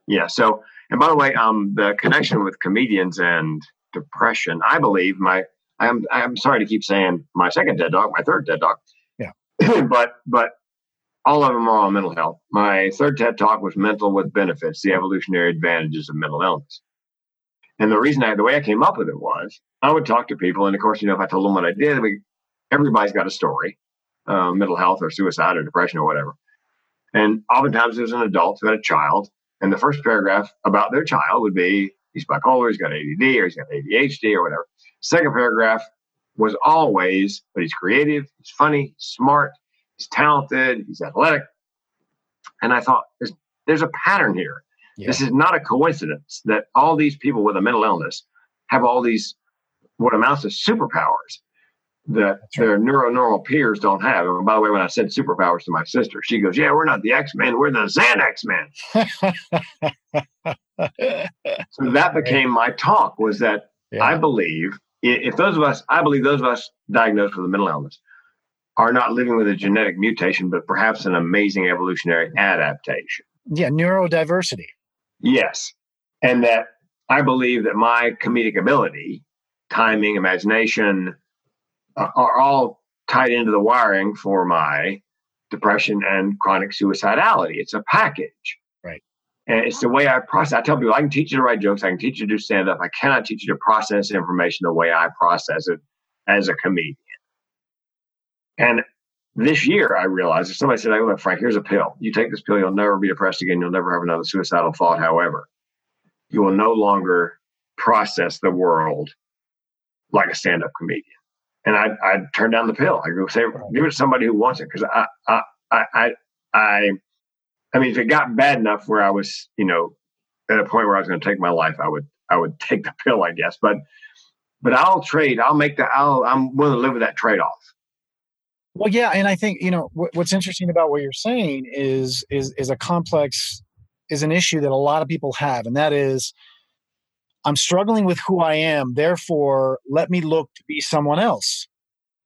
Yeah. So, and by the way, um, the connection with comedians and depression, I believe my, I'm, I'm sorry to keep saying my second TED talk, my third TED talk. Yeah. *clears throat* but, but all of them are on mental health. My third TED talk was mental with benefits, the evolutionary advantages of mental illness. And the reason I, the way I came up with it was I would talk to people. And of course, you know, if I told them what I did, we, everybody's got a story, uh, mental health or suicide or depression or whatever. And oftentimes there's an adult who had a child, and the first paragraph about their child would be he's bipolar, he's got ADD, or he's got ADHD, or whatever. Second paragraph was always, but he's creative, he's funny, he's smart, he's talented, he's athletic. And I thought, there's, there's a pattern here. Yeah. This is not a coincidence that all these people with a mental illness have all these what amounts to superpowers that right. their neuronormal peers don't have. And by the way, when I said superpowers to my sister, she goes, "Yeah, we're not the X Men, we're the Xanax Men." *laughs* so that became my talk. Was that yeah. I believe if those of us, I believe those of us diagnosed with a mental illness are not living with a genetic mutation, but perhaps an amazing evolutionary adaptation. Yeah, neurodiversity. Yes, and that I believe that my comedic ability, timing, imagination, uh, are all tied into the wiring for my depression and chronic suicidality. It's a package. Right. And it's the way I process. I tell people I can teach you to write jokes. I can teach you to do stand up. I cannot teach you to process information the way I process it as a comedian. And this year, I realized if somebody said, "Hey, look, Frank, here's a pill. You take this pill, you'll never be depressed again. You'll never have another suicidal thought. However, you will no longer process the world like a stand-up comedian." And I I turn down the pill. I go say, give it to somebody who wants it because I I I I I mean, if it got bad enough where I was, you know, at a point where I was going to take my life, I would I would *laughs* take the pill, I guess. But but I'll trade. I'll make the. I'll I'm willing to live with that trade off. Well, yeah, and I think you know what's interesting about what you're saying is is is a complex is an issue that a lot of people have, and that is I'm struggling with who I am. Therefore, let me look to be someone else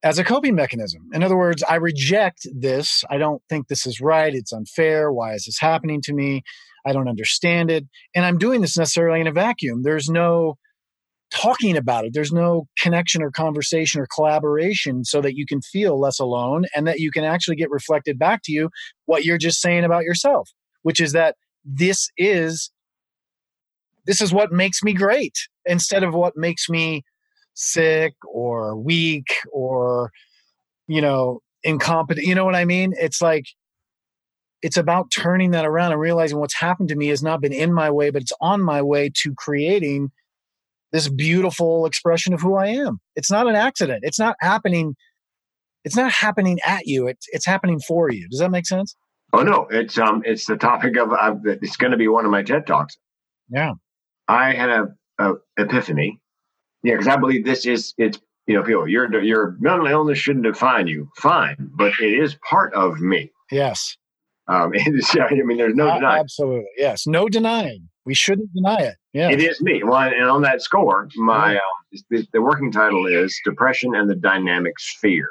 as a coping mechanism. In other words, I reject this. I don't think this is right. It's unfair. Why is this happening to me? I don't understand it. And I'm doing this necessarily in a vacuum. There's no talking about it. There's no connection or conversation or collaboration so that you can feel less alone and that you can actually get reflected back to you what you're just saying about yourself, which is that this is this is what makes me great instead of what makes me sick or weak or you know incompetent you know what i mean it's like it's about turning that around and realizing what's happened to me has not been in my way but it's on my way to creating this beautiful expression of who I am. It's not an accident. It's not happening. It's not happening at you. It's it's happening for you. Does that make sense? Oh no, it's um it's the topic of uh, it's going to be one of my TED talks. Yeah, I had a, a epiphany. Yeah, because I believe this is it's you know people your your mental illness shouldn't define you. Fine, but it is part of me. Yes. Um, *laughs* I mean, there's no uh, denying. Absolutely, yes, no denying. We shouldn't deny it. Yeah, it is me. Well, and on that score, my um, the, the, working title is "Depression and the Dynamic Sphere."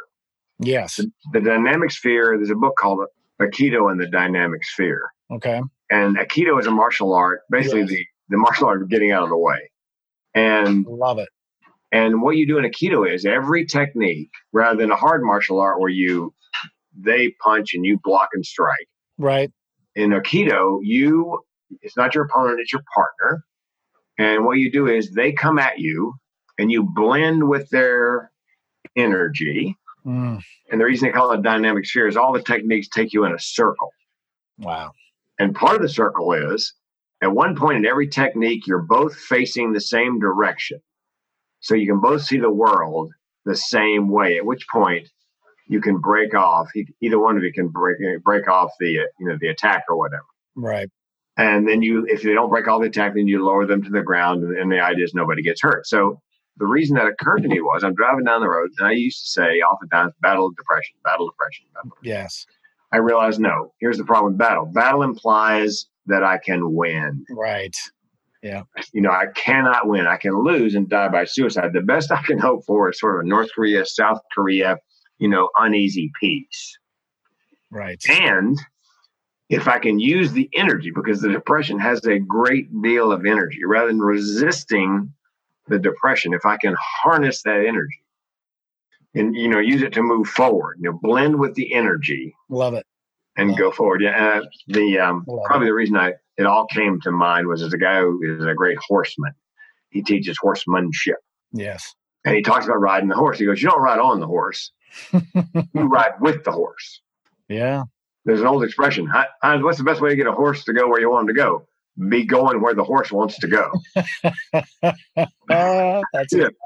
Yes, the, the dynamic sphere. There's a book called Aikido and the Dynamic Sphere. Okay, and Aikido is a martial art, basically yes. the the martial art of getting out of the way. And love it. And what you do in Aikido is every technique, rather than a hard martial art where you they punch and you block and strike. Right. In Aikido, you it's not your opponent, it's your partner. And what you do is they come at you and you blend with their energy. Mm. And the reason they call it dynamic sphere is all the techniques take you in a circle. Wow. And part of the circle is at one point in every technique, you're both facing the same direction. So you can both see the world the same way, at which point you can break off, either one of you can break, break off the, you know, the attack or whatever. Right. And then you, if they don't break all the attack, then you lower them to the ground. And, and the idea is nobody gets hurt. So the reason that occurred to me was I'm driving down the road and I used to say oftentimes battle of depression, battle of depression, battle. Of depression. Yes. I realized no. Here's the problem with battle. Battle implies that I can win. Right. Yeah. You know, I cannot win. I can lose and die by suicide. The best I can hope for is sort of a North Korea, South Korea, you know, uneasy peace. Right. And if I can use the energy, because the depression has a great deal of energy, rather than resisting the depression, if I can harness that energy and you know use it to move forward, you know, blend with the energy Love it. and Love go forward. Yeah, uh, the um, probably the reason I it all came to mind was as a guy who is a great horseman. He teaches horsemanship, Yes. and he talks about riding the horse. He goes, "You don't ride on the horse; *laughs* you ride with the horse." yeah. There's an old expression. "Hi- hi, what's the best way to get a horse to go where you want him to go? Be going where the horse wants to go. Uh, *laughs* that's Yeah. exactly-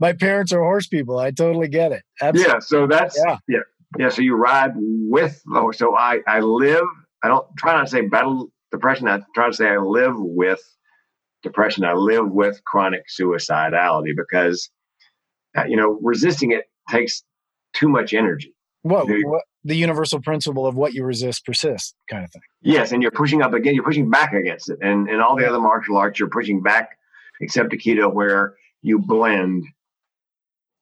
my parents are horse people. I totally get it. Absolutely. yeah. So that's Yeah. yeah. yeah. So you ride with the horse. So I I live. I don't try not to say battle depression. I try to say I live with depression. I live with chronic suicidality because uh, you know resisting it takes too much energy. What, you- what the universal principle of what you resist persists kind of thing. Yes, and you're pushing up again. You're pushing back against it, and and all the other martial arts, you're pushing back, except Aikido, where you blend.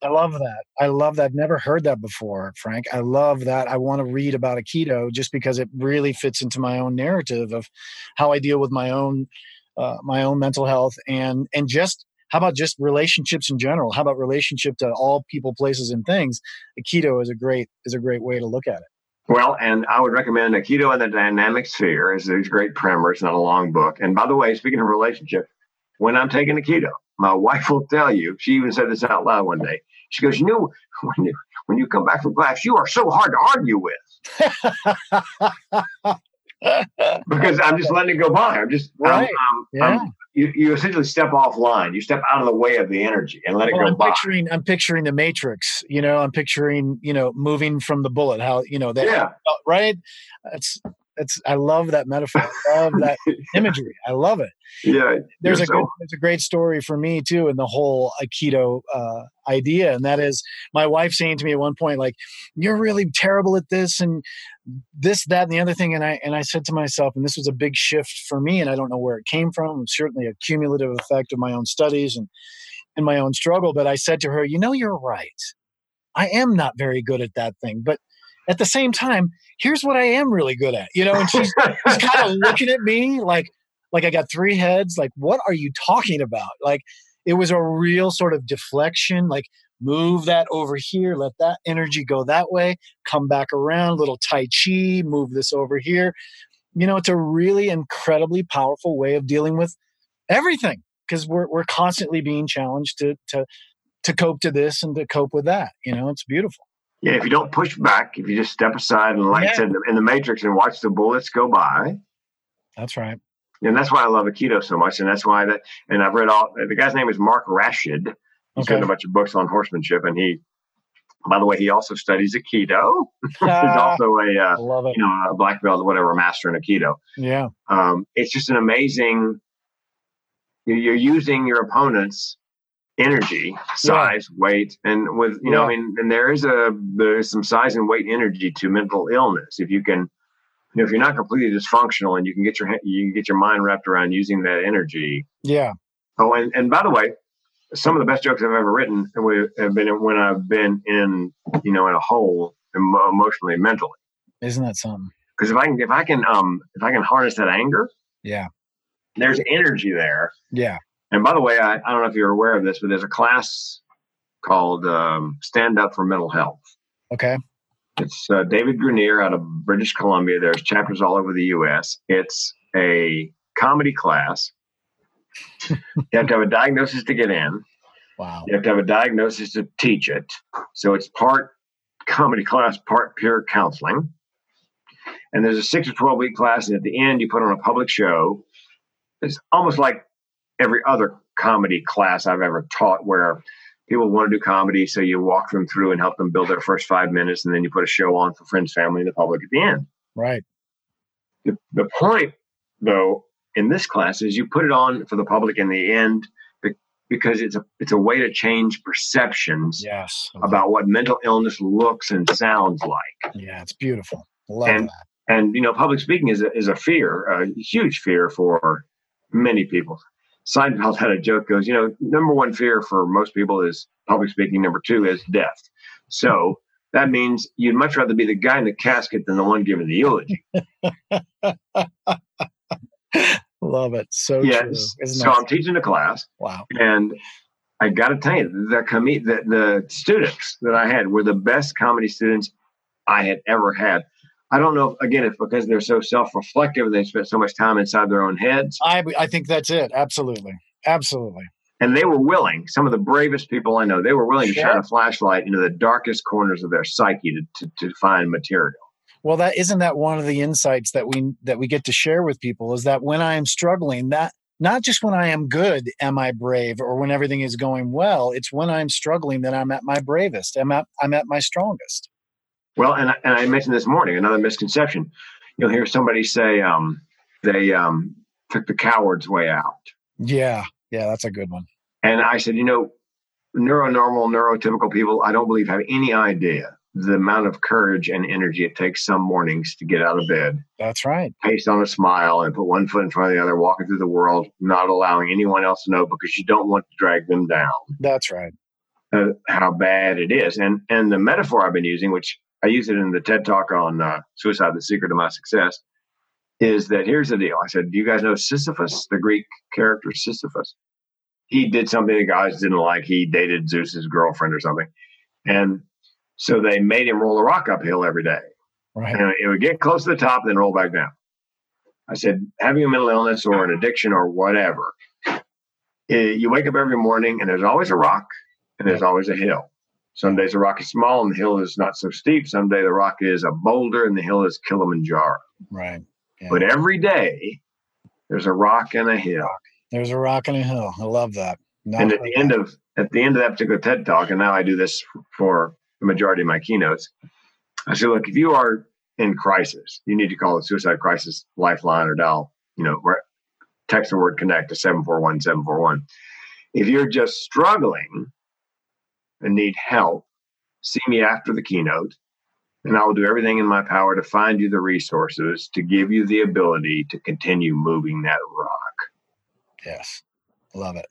I love that. I love that. I've never heard that before, Frank. I love that. I want to read about Aikido just because it really fits into my own narrative of how I deal with my own uh, my own mental health and and just how about just relationships in general? How about relationship to all people, places, and things? Aikido is a great is a great way to look at it. Well, and I would recommend Aikido and the Dynamic Sphere is a great primer. It's not a long book. And by the way, speaking of relationship, when I'm taking Aikido, my wife will tell you. She even said this out loud one day. She goes, "You know, when you when you come back from class, you are so hard to argue with *laughs* because I'm just letting it go by. I'm just I'm- Right. Um, I'm- yeah. I'm- you, you essentially step offline. You step out of the way of the energy and let it Well, go I'm by. picturing I'm picturing the Matrix. You know, I'm picturing you know moving from the bullet. How you know that Yeah, right? That's that's I love that metaphor. I love that *laughs* imagery. I love it. yeah. There's a so- good, there's a great story for me too in the whole Aikido uh, idea, and that is my wife saying to me at one point, like, "You're really terrible at this and this, that, and the other thing." And I and I said to myself, and this was a big shift for me, and I don't know where it came from. It's certainly a cumulative effect of my own studies and and my own struggle. But I said to her, "You know, you're right. I am not very good at that thing, but." At the same time, here's what I am really good at, you know. And she's she's *laughs* kind of looking at me like like I got three heads. Like, what are you talking about? Like, it was a real sort of deflection. Like, move that over here, let that energy go that way, come back around, little Tai Chi, move this over here. You know, it's a really incredibly powerful way of dealing with everything because we're we're constantly being challenged to to to cope to this and to cope with that. You know, it's beautiful. Yeah, if you don't push back, if you just step aside and, like I Yeah. said, in the Matrix and watch the bullets go by, That's right. and that's why I love Aikido so much, and that's why that. And I've read all. The guy's name is Mark Rashid. He's Okay. written a bunch of books on horsemanship, and he, by the way, he also studies Aikido. *laughs* He's Ah, also a I uh, you know a black belt, or whatever, master in Aikido. Yeah. Um, it's just an amazing. You're using your opponent's energy, size, weight, and with you know, I mean, and there is a there's some size and weight energy to mental illness. If you can, you know, if you're not completely dysfunctional and you can get your you can get your mind wrapped around using that energy. Yeah. Oh, and and by the way, some of the best jokes I've ever written have been when I've been in you know in a hole emotionally mentally. Isn't that something? Because if I can if I can um if I can harness that anger, Yeah. there's energy there. Yeah. And by the way, I, I don't know if you're aware of this, but there's a class called um, Stand Up for Mental Health. Okay. It's uh, David Granirer out of British Columbia. There's chapters all over the U.S. It's a comedy class. you have to have a diagnosis to get in. Wow. You have to have a diagnosis to teach it. So it's part comedy class, part pure counseling. And there's a six or 12 week class. And at the end, you put on a public show. It's almost like every other comedy class I've ever taught where people want to do comedy. So you walk them through and help them build their first five minutes. And then you put a show on for friends, family, and the public at the end Right. the, the point though, in this class is you put it on for the public in the end because it's a it's a way to change perceptions yes about what mental illness looks and sounds like. Yeah, it's beautiful. Love and, that. And you know, public speaking is a, is a fear, a huge fear for many people. Seinfeld had a joke goes, you know, number one fear for most people is public speaking. Number two is death. So that means you'd much rather be the guy in the casket than the one giving the eulogy. *laughs* Love it. So yes. So I'm teaching a class. Wow. And I got to tell you, the, com- the the students that I had were the best comedy students I had ever had. I don't know, if, again, if because they're so self-reflective and they spent so much time inside their own heads. I I think that's it. Absolutely, absolutely. And they were willing. Some of the bravest people I know, they were willing sure. to shine a flashlight into the darkest corners of their psyche to, to, to find material well that isn't that one of the insights that we that we get to share with people is that when i am struggling that not just when i am good am i brave or when everything is going well it's when i'm struggling that i'm at my bravest i'm at i'm at my strongest well and I, and I mentioned this morning another misconception you'll hear somebody say um, they um, took the coward's way out yeah yeah that's a good one and i said you know neuronormal neurotypical people i don't believe have any idea the amount of courage and energy it takes some mornings to get out of bed. That's right. Paste on a smile and put one foot in front of the other, walking through the world, not allowing anyone else to know because you don't want to drag them down. That's right. Uh, how bad it is, and and the metaphor I've been using, which I use it in the TED Talk on uh, suicide, the secret of my success, is that here's the deal. I said, do you guys know Sisyphus, the Greek character Sisyphus? He did something the guys didn't like. He dated Zeus's girlfriend or something, and so they made him roll a rock uphill every day. Right. And it would get close to the top, then roll back down. I said, having a mental illness or an addiction or whatever, it, eh, you wake up every morning and there's always a rock and there's always a hill. Some days the rock is small and the hill is not so steep. Some day the rock is a boulder and the hill is Kilimanjaro. Right. Yeah. But every day there's a rock and a hill. There's a rock and a hill. I love that. Not and at the that. end of at the end of that particular TED talk, and now I do this for the majority of my keynotes. I say, look, if you are in crisis, you need to call the suicide crisis lifeline or dial, you know, text the word connect to 741 741. If you're just struggling and need help, see me after the keynote, and I will do everything in my power to find you the resources to give you the ability to continue moving that rock. Yes, love it.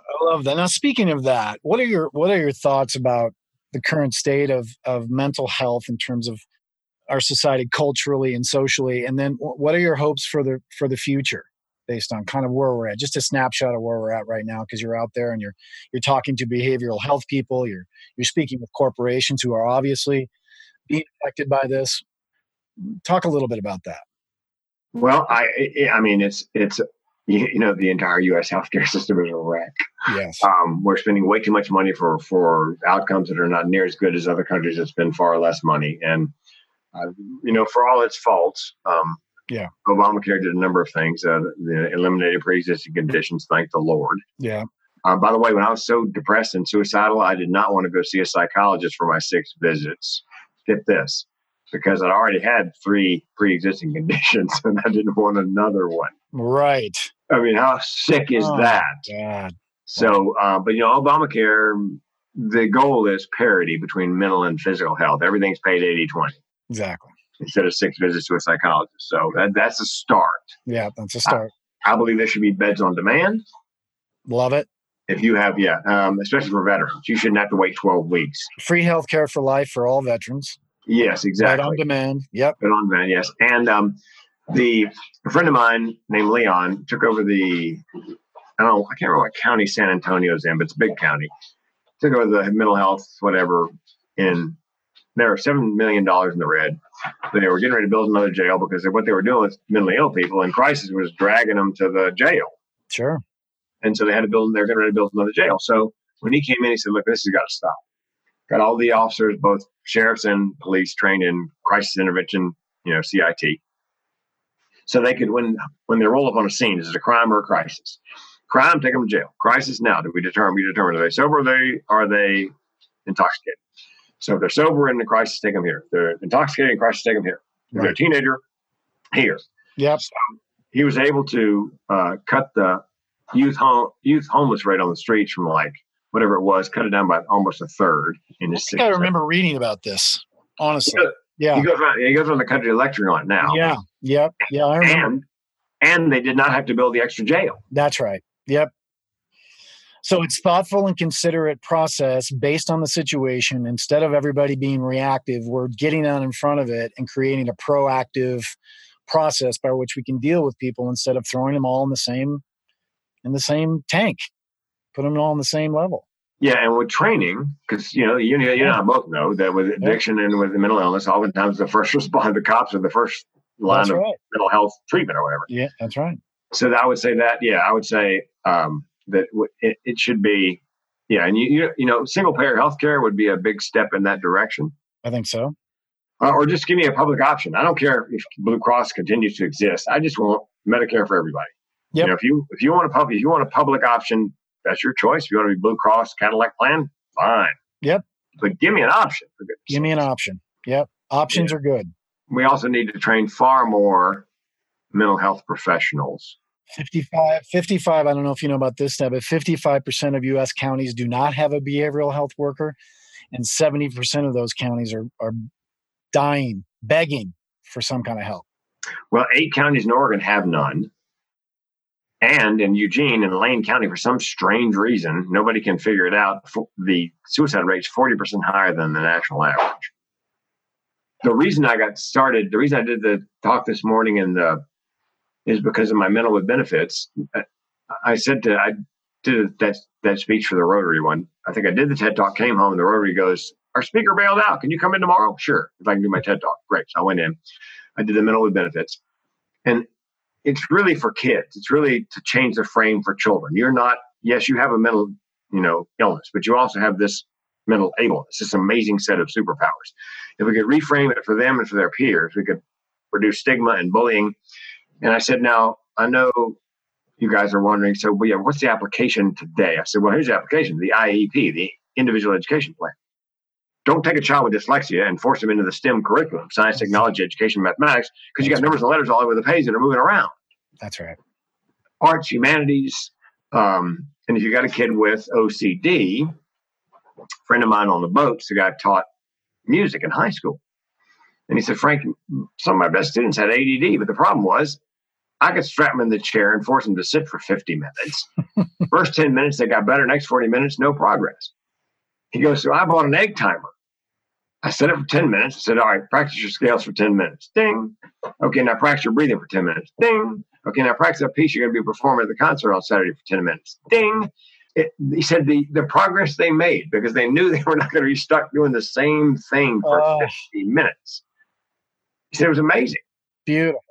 I love that. Now, speaking of that, what are your what are your thoughts about the current state of of mental health in terms of our society culturally and socially and then what are your hopes for the for the future based on kind of where we're at just a snapshot of where we're at right now because you're out there and you're you're talking to behavioral health people you're you're speaking with corporations who are obviously being affected by this talk a little bit about that well i i mean it's it's you, know the entire U.S. healthcare *laughs* system is a wreck. Yes, um, we're spending way too much money for for outcomes that are not near as good as other countries that spend far less money. And uh, you know, for all its faults, um, yeah, Obamacare did a number of things. Uh, eliminated pre-existing conditions. Thank the Lord. Yeah. Uh, by the way, when I was so depressed and suicidal, I did not want to go see a psychologist for my six visits. Get this, because I already had three pre-existing *laughs* conditions, and I didn't want another one. Right. I mean, how sick is oh, that? God. So, uh, but you know, Obamacare, the goal is parity between mental and physical health. Everything's paid 80 20. Exactly. Instead of six visits to a psychologist. So that, that's a start. Yeah, that's a start. I, I, believe there should be beds on demand. Love it. If you have, yeah, um, especially for veterans, you shouldn't have to wait 12 weeks. Free health care for life for all veterans. Yes, exactly. Bed on demand. Yep. Bed on demand, yes. And um, the a friend of mine named Leon took over the I don't know I can't remember what county San Antonio's in, but it's a big county. Took over the mental health whatever in there were seven million dollars in the red. They were getting ready to build another jail because what they were doing with mentally ill people in crisis was dragging them to the jail. Sure. And so they had to build. They're getting ready to build another jail. So when he came in, he said, "Look, this has got to stop." Got all the officers, both sheriffs and police, trained in crisis intervention, you know, CIT so they could when when they roll up on a scene, is it a crime or a crisis? Crime, take them to jail. Crisis now. Do we determine? We determine are they sober? Are they are they intoxicated? So if they're sober in the crisis, take them here. If they're intoxicated in crisis, take them here. If right. they're a teenager, here. Yep. So he was able to uh, cut the youth home youth homeless rate on the streets from like whatever it was, cut it down by almost a third in his. I, I remember reading about this. Honestly, yeah. He goes around. He goes on the country lecturing on it now. Yeah. Yep. Yeah. I remember. And and they did not have to build the extra jail. That's right. Yep. So it's thoughtful and considerate process based on the situation. Instead of everybody being reactive, we're getting out in front of it and creating a proactive process by which we can deal with people instead of throwing them all in the same in the same tank, put them all on the same level. Yeah, and with training, because you know you, you and I both know that with addiction and with mental illness, oftentimes the first *laughs* respond, the cops are the first line that's of right. mental health treatment or whatever. Yeah, that's right. So I would say that. Yeah, I would say um, that it, it should be. Yeah, and you you know single payer healthcare would be a big step in that direction. I think so. Uh, or just give me a public option. I don't care if Blue Cross continues to exist. I just want Medicare for everybody. Yep. You know, if you if you want a public if you want a public option, that's your choice. If you want to be Blue Cross Cadillac plan, fine. Yep. But give me an option. Give me an option. Yep. Options yeah. are good. We also need to train far more mental health professionals. 55, 55, I don't know if you know about this, now, but 55% of U.S. counties do not have a behavioral health worker, and 70% of those counties are, are dying, begging for some kind of help. Well, eight counties in Oregon have none. And in Eugene and Lane County, for some strange reason, nobody can figure it out. The suicide rate is 40% higher than the national average. The reason I got started, the reason I did the talk this morning in the is because of my mental with benefits. I said to, I did that, that speech for the Rotary one. I think I did the TED talk, came home, and the Rotary goes, Our speaker bailed out. Can you come in tomorrow? Sure. If I can do my TED talk. Great. So I went in. I did the mental with benefits. And it's really for kids. It's really to change the frame for children. You're not, yes, you have a mental, you know, illness, but you also have this mental ableness, this amazing set of superpowers. If we could reframe it for them and for their peers, we could reduce stigma and bullying. And I said, now I know you guys are wondering, so well, yeah, what's the application today? I said, well, here's the application, the IEP, the individual education plan. Don't take a child with dyslexia and force them into the STEM curriculum, science, technology, education, mathematics, because you got numbers and letters all over the page that are moving around. That's right. Arts, humanities, um, and if you got a kid with OCD, a friend of mine on the boats, the guy taught music in high school. And he said, Frank, some of my best students had ADD, but the problem was I could strap them in the chair and force them to sit for 50 minutes. *laughs* First 10 minutes, they got better. Next 40 minutes, no progress. He goes, So I bought an egg timer. I set it for 10 minutes. I said, All right, practice your scales for 10 minutes. Ding. Okay, now practice your breathing for 10 minutes. Ding. Okay, now practice that piece you're going to be performing at the concert on Saturday for 10 minutes. Ding. It, he said the, the progress they made because they knew *laughs* they were not going to be stuck doing the same thing for uh, 50 minutes. He said it was amazing. Beautiful.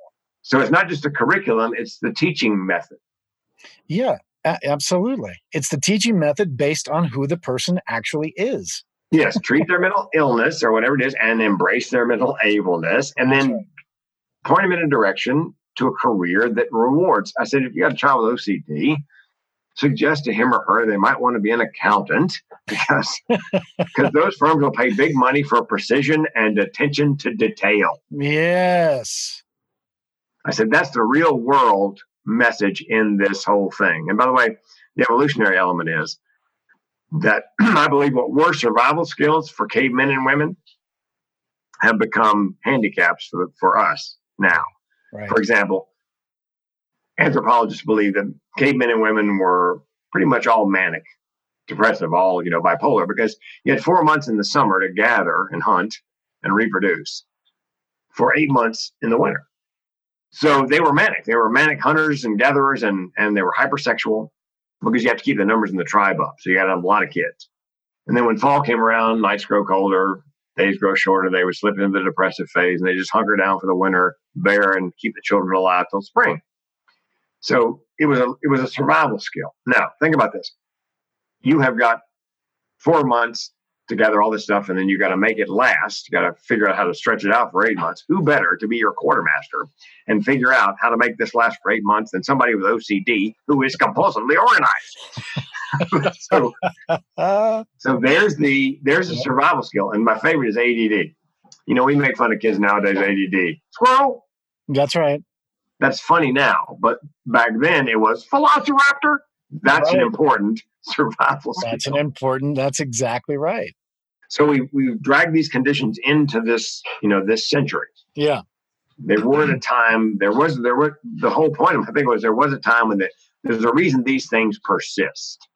So it's not just the curriculum, it's the teaching method. Yeah, absolutely. It's the teaching method based on who the person actually is. Yes, treat their mental illness or whatever it is and embrace their mental ableness and then right. point them in a direction to a career that rewards. I said, if you got a child with OCD, suggest to him or her they might want to be an accountant *laughs* because because those firms will pay big money for precision and attention to detail. Yes. I said that's the real world message in this whole thing. And by the way, the evolutionary element is that *clears throat* I believe what were survival skills for cavemen and women have become handicaps for, for us now. Right. For example, anthropologists believe that cavemen and women were pretty much all manic, depressive, all you know, bipolar, because you had four months in the summer to gather and hunt and reproduce for eight months in the winter. So they were manic. They were manic hunters and gatherers, and and they were hypersexual because you have to keep the numbers in the tribe up. So you got a lot of kids. And then when fall came around, nights grow colder, days grow shorter. They would slip into the depressive phase, and they just hunker down for the winter, bear, and keep the children alive till spring. So it was a it was a survival skill. Now think about this: you have got four months to gather all this stuff, and then you got to make it last. You got to figure out how to stretch it out for eight months. Who better to be your quartermaster and figure out how to make this last for eight months than somebody with OCD who is compulsively organized? *laughs* so, so there's the there's a survival skill, and my favorite is ADD. You know, we make fun of kids nowadays. ADD, squirrel. That's right. that's funny now, but back then it was Velociraptor. That's right. an important *laughs* survival skill. That's an important. That's exactly right. So we we dragged these conditions into this you know this century. Yeah. There were a time. There was there were the whole point of I think was there was a time when the, there's a reason these things persist.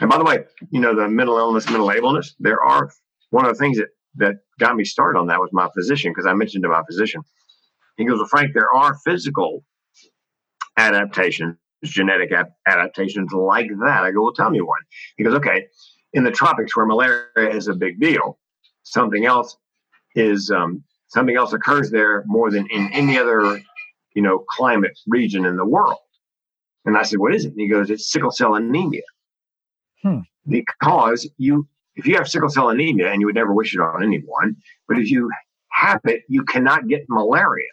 And by the way, you know the mental illness, mental ableness. There are one of the things that that got me started on that was my physician because I mentioned to my physician. He goes, "Well, Frank, there are physical adaptations, genetic adaptations like that." I go, "Well, tell me one." He goes, "Okay, in the tropics where malaria is a big deal, something else is um, something else occurs there more than in any other, you know, climate region in the world." And I said, "What is it?" And he goes, "It's sickle cell anemia." Hmm. Because you if you have sickle cell anemia, and you would never wish it on anyone, but if you have it, you cannot get malaria.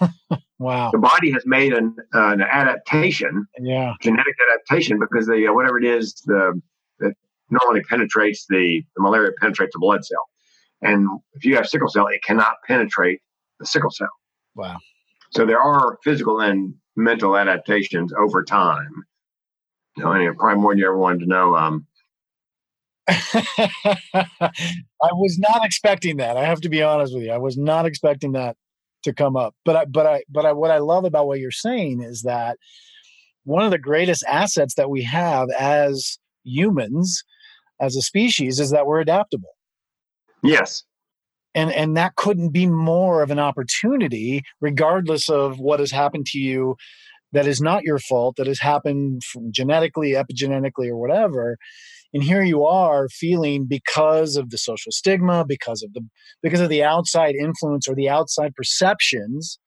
*laughs* wow. The body has made an, uh, an adaptation, yeah, genetic adaptation, because the uh, whatever it is, the normally penetrates the, the malaria penetrates the blood cell, and if you have sickle cell, it cannot penetrate the sickle cell. Wow. So there are physical and mental adaptations over time. You know, and probably more than you ever wanted to know. Um, *laughs* I was not expecting that. I have to be honest with you. I was not expecting that to come up. But I, but I, but I, what I love about what you're saying is that one of the greatest assets that we have as humans, as a species, is that we're adaptable. Yes. And and that couldn't be more of an opportunity, regardless of what has happened to you that is not your fault, that has happened genetically, epigenetically, or whatever and here you are feeling because of the social stigma because of the because of the outside influence or the outside perceptions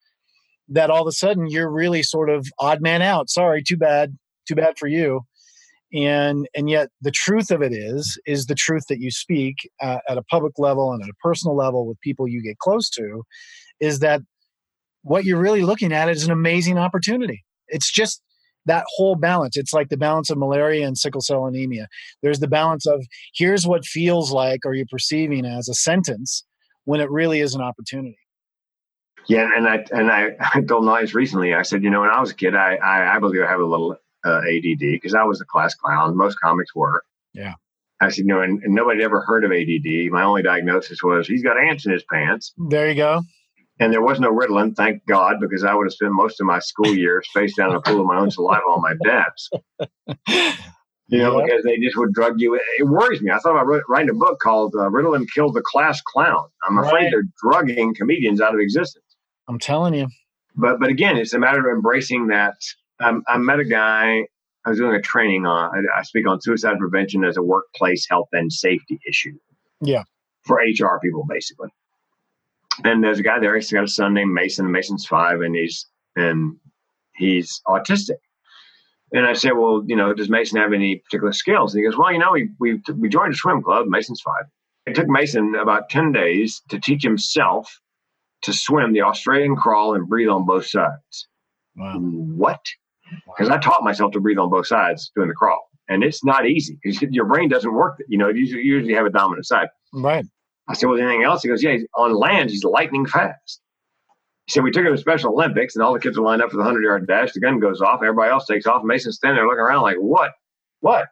that all of a sudden you're really sort of odd man out sorry too bad too bad for you and and yet the truth of it is is the truth that you speak uh, at a public level and at a personal level with people you get close to is that what you're really looking at is an amazing opportunity. It's just that whole balance. It's like the balance of malaria and sickle cell anemia. There's the balance of here's what feels like or you're perceiving as a sentence when it really is an opportunity. Yeah and i and i, *laughs* I told Nice recently i said you know when i was a kid i i, I believe i have a little uh, add because i was a class clown most comics were yeah I said, you know, and, and nobody ever heard of ADD. My only diagnosis was he's got ants in his pants. There you go. And there was no Ritalin, thank God, because I would have spent most of my school years face down in a pool of my own saliva on my desk. You know, yeah. because they just would drug you. It worries me. I thought about writing a book called uh, Ritalin Killed the Class Clown. I'm afraid they're drugging comedians out of existence. I'm telling you. But but again, it's a matter of embracing that. Um, I met a guy. I was doing a training on. I, I speak on suicide prevention as a workplace health and safety issue. Yeah. For HR people, basically and there's a guy there. He's got a son named Mason. Mason's five, and he's and he's autistic. And I said, well, you know, does Mason have any particular skills? And he goes, well, you know, we we we joined a swim club. Mason's five. It took Mason about ten days to teach himself to swim the Australian crawl and breathe on both sides. Wow. What? Because I taught myself to breathe on both sides doing the crawl, and it's not easy because your brain doesn't work. You know, you usually have a dominant side. Right. I said, well, anything else? He goes, yeah, on land, he's lightning fast. He said, we took him to Special Olympics and all the kids are lined up for the 100 yard dash. The gun goes off. Everybody else takes off. Mason's standing there looking around like, what? What?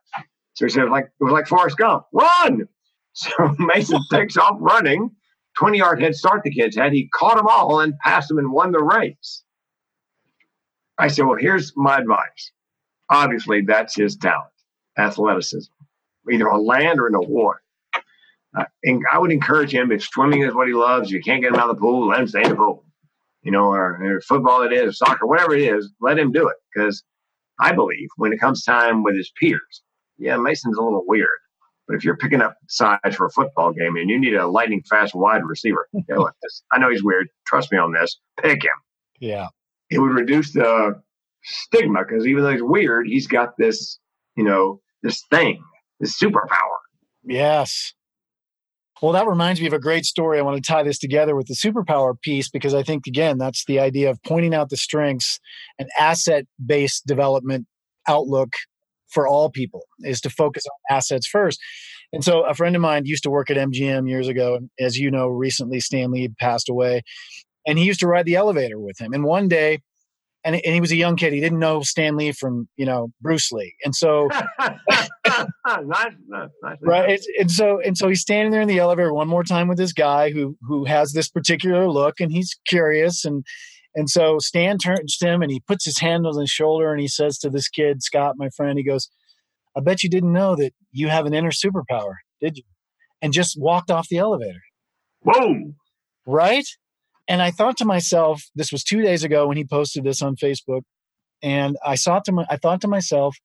So he said, it like, it was like Forrest Gump, run. *laughs* So Mason *laughs* takes off running. 20 yard head start the kids had. He caught them all and passed them and won the race. I said, well, here's my advice. Obviously, that's his talent, athleticism, either on land or in the water. Uh, and I would encourage him if swimming is what he loves, you can't get him out of the pool, let him stay in the pool. You know, or, or football it is, soccer, whatever it is, let him do it. Because I believe when it comes time with his peers, yeah, Mason's a little weird. But if you're picking up sides for a football game and you need a lightning fast wide receiver, *laughs* I know he's weird. Trust me on this. Pick him. Yeah. It would reduce the stigma because even though he's weird, he's got this, you know, this thing, this superpower. Yes. Well, that reminds me of a great story. I want to tie this together with the superpower piece because I think, again, that's the idea of pointing out the strengths and asset based development outlook for all people is to focus on assets first. And so, a friend of mine used to work at MGM years ago. And as you know, recently Stan Lee passed away. And he used to ride the elevator with him. And one day, and, and he was a young kid. He didn't know Stan Lee from you know Bruce Lee, and so *laughs* nice, nice, nice. right, and so and so he's standing there in the elevator one more time with this guy who who has this particular look, and he's curious, and and so Stan turns to him and he puts his hand on his shoulder and he says to this kid, Scott, my friend, he goes, "I bet you didn't know that you have an inner superpower, did you?" And just walked off the elevator Whoa! right? And I thought to myself, this was two days ago when he posted this on Facebook, and I thought to my, I thought to myself,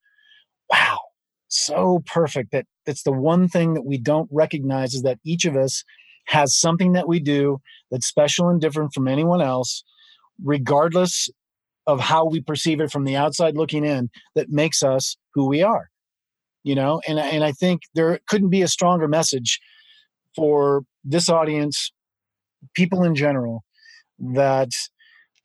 wow, so perfect that that's the one thing that we don't recognize is that each of us has something that we do that's special and different from anyone else, regardless of how we perceive it from the outside looking in, that makes us who we are. You know, and and I think there couldn't be a stronger message for this audience people in general that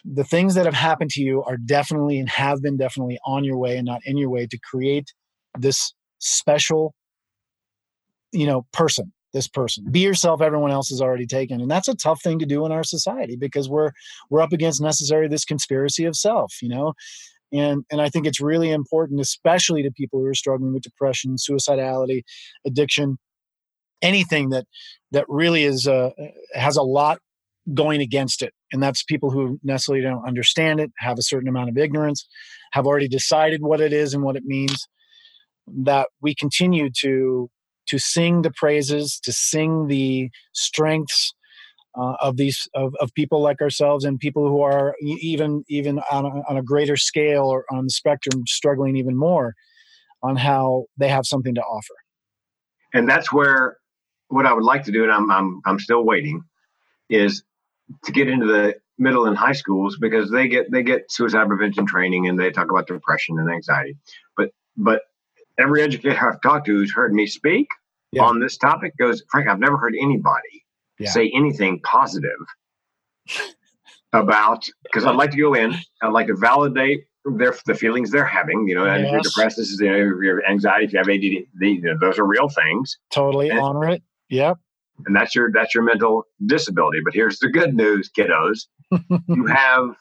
the things that have happened to you are definitely and have been definitely on your way and not in your way to create this special you know person this person. Be yourself everyone else is already taken. And that's a tough thing to do in our society because we're we're up against necessary this conspiracy of self you know? And and i think it's really important especially to people who are struggling with depression suicidality addiction anything that that really is uh, has a lot going against it and that's people who necessarily don't understand it have a certain amount of ignorance have already decided what it is and what it means that we continue to to sing the praises to sing the strengths uh, of these of, of people like ourselves and people who are even even on a, on a greater scale or on the spectrum struggling even more on how they have something to offer. And that's where what I would like to do, and I'm I'm I'm still waiting, is to get into the middle and high schools because they get they get suicide prevention training and they talk about depression and anxiety. But but every educator I've talked to who's heard me speak Yeah. on this topic goes, Frank, I've never heard anybody Yeah. say anything positive about because I'd like to go in, I'd like to validate their the feelings they're having. You know, and if you're depressed, this is you know, your anxiety. If you have ADD, the, those are real things totally And- honor it yep and that's your that's your mental disability. But here's the good news, kiddos: *laughs* you have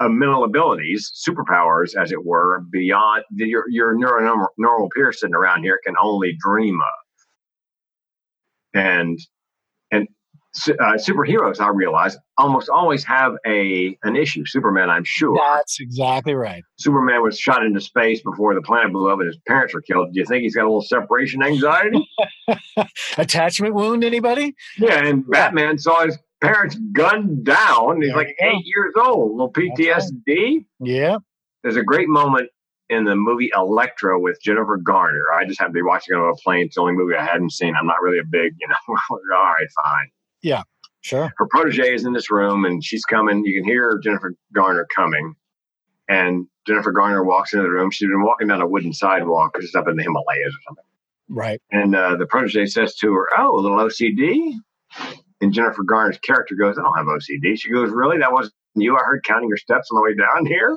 uh, mental abilities, superpowers, as it were, beyond the, your your neuronormal normal peer sitting around here can only dream of. And and uh, superheroes, I realize, almost always have a an issue. Superman, I'm sure. that's exactly right Superman was shot into space before the planet blew up and his parents were killed. Do you think he's got a little separation anxiety? *laughs* attachment wound anybody Yeah, and Batman saw his parents gunned down. He's There like eight years old. little PTSD. yeah There's a great moment in the movie Elektra with Jennifer Garner. I just happened to be watching it on a plane. It's the only movie I hadn't seen. I'm not really a big, you know, *laughs* all right, fine. Sure Her protege is in this room and she's coming. You can hear Jennifer Garner coming. And Jennifer Garner walks into the room. She's been walking down a wooden sidewalk because it's up in the Himalayas or something. right And uh, the protege says to her, Oh, a little OCD? And Jennifer Garner's character goes, I don't have OCD. She goes, Really? That wasn't you? I heard counting your steps on the way down here.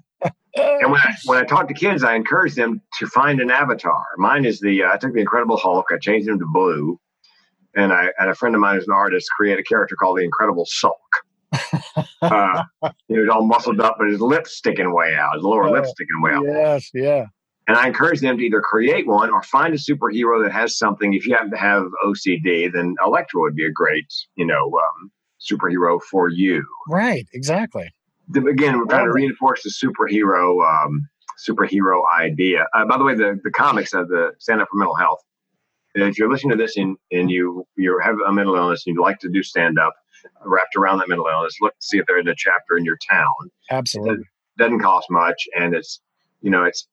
*laughs* And when I, when I talk to kids, I encourage them to find an avatar. Mine is the, uh, I took the Incredible Hulk, I changed him to blue. And I and a friend of mine who's an artist created a character called the Incredible Sulk. *laughs* uh, he was all muscled up, but his lips sticking way out, his lower lip Oh, sticking way out. yes yeah And I encourage them to either create one or find a superhero that has something. If you happen to have OCD, then Electro would be a great, you know, um, superhero for you. right exactly The, again, we're trying to reinforce the superhero um, superhero idea. Uh, by the way, the, the comics of the Stand Up for Mental Health. If you're listening to this and, and you you have a mental illness and you'd like to do stand up wrapped around that mental illness, look to see if they're in a chapter in your town. Absolutely. doesn't cost much and it's you know it's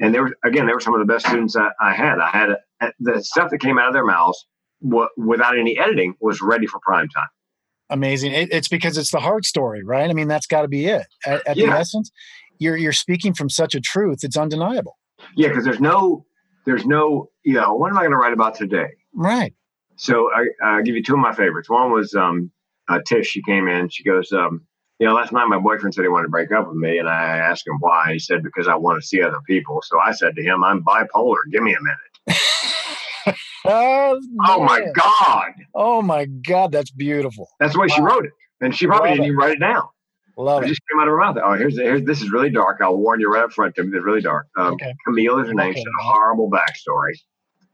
and they were again they were some of the best students I, I had. I had a, the stuff that came out of their mouths without any editing was ready for prime time. Amazing. It, it's because it's the heart story right? I mean that's got to be it. At, at the essence you're you're speaking from such a truth it's undeniable. Yeah because there's no there's no you know what am i going to write about today right so I, i'll give you two of my favorites one was um uh, tish she came in she goes um you know, last night my boyfriend said he wanted to break up with me, and I asked him why. He said because I want to see other people. So I said to him, "I'm bipolar. Give me a minute." *laughs* oh, Oh my. God, oh my god that's beautiful that's the way she wrote it, and she probably Love didn't it. even write it down. Love it. it. just came out of her mouth. Oh, here's, here's this is really dark. I'll warn you right up front, Tim. It's really dark. Um, Okay. Camille is her name. Okay. She's a horrible backstory.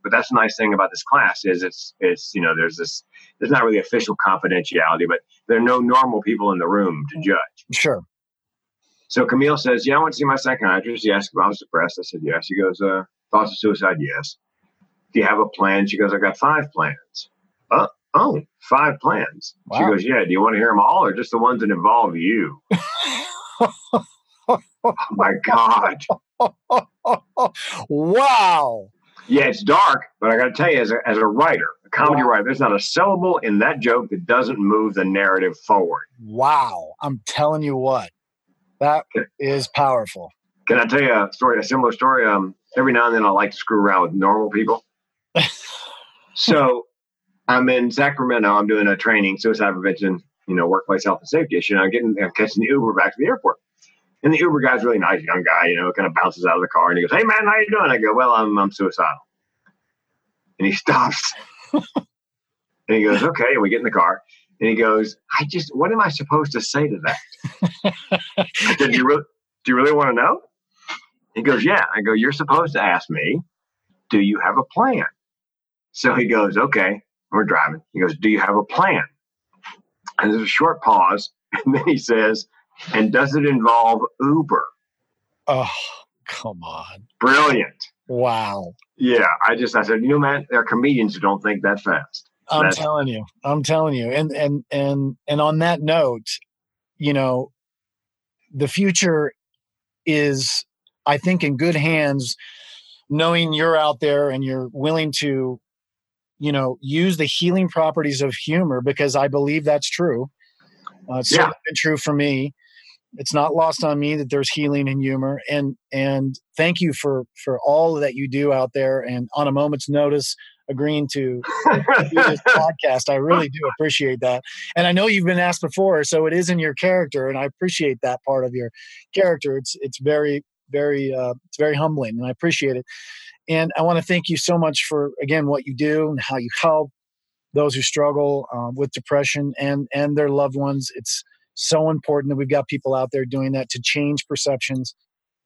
But that's the nice thing about this class is it's it's you know there's this there's not really official confidentiality, but there are no normal people in the room to judge. Sure. So Camille says, "Yeah, I want to see my psychiatrist. He asked if I was depressed. I said yes. He goes, uh, thoughts of suicide? Yes. Do you have a plan? She goes, I got five plans. Uh, oh, five plans. She goes, yeah. Do you want to hear them all, or just the ones that involve you? *laughs* oh my god. *laughs* wow. Yeah, it's dark, but I got to tell you, as a, as a writer, a comedy Wow. writer, there's not a syllable in that joke that doesn't move the narrative forward. Wow. I'm telling you what. That is powerful. Can I tell you a story, a similar story? Um, every now and then I like to screw around with normal people. *laughs* so I'm in Sacramento. I'm doing a training, suicide prevention, you know, workplace health and safety issue. And I'm getting, I'm catching the Uber back to the airport. And the Uber guy's really nice young guy, you know, kind of bounces out of the car and he goes, Hey man, how you doing? I go, Well, I'm, I'm suicidal. And he *laughs* stops and he goes, Okay. And we get in the car and he goes, I just, what am I supposed to say to that? I said, do you really, do you really want to know? He goes, yeah. I go, you're supposed to ask me, do you have a plan? So he goes, okay. We're driving. He goes, do you have a plan? And there's a short pause. *laughs* And then he says, and does it involve Uber? Oh, come on. Brilliant. Wow. Yeah. I just, I said, you know, man, there are comedians who don't think that fast. I'm That's- telling you. I'm telling you. And and and and on that note, you know, the future is I think in good hands knowing you're out there and you're willing to you know use the healing properties of humor because I believe that's true. Uh, it's Yeah. been true for me. It's not lost on me that there's healing in humor and and thank you for for all that you do out there and on a moment's notice agreeing to do this *laughs* podcast. I really do appreciate that. And I know you've been asked before, so it is in your character, and I appreciate that part of your character. It's it's very very uh, it's very humbling, and I appreciate it. And I want to thank you so much for again what you do and how you help those who struggle uh, with depression and and their loved ones. It's so important that we've got people out there doing that to change perceptions.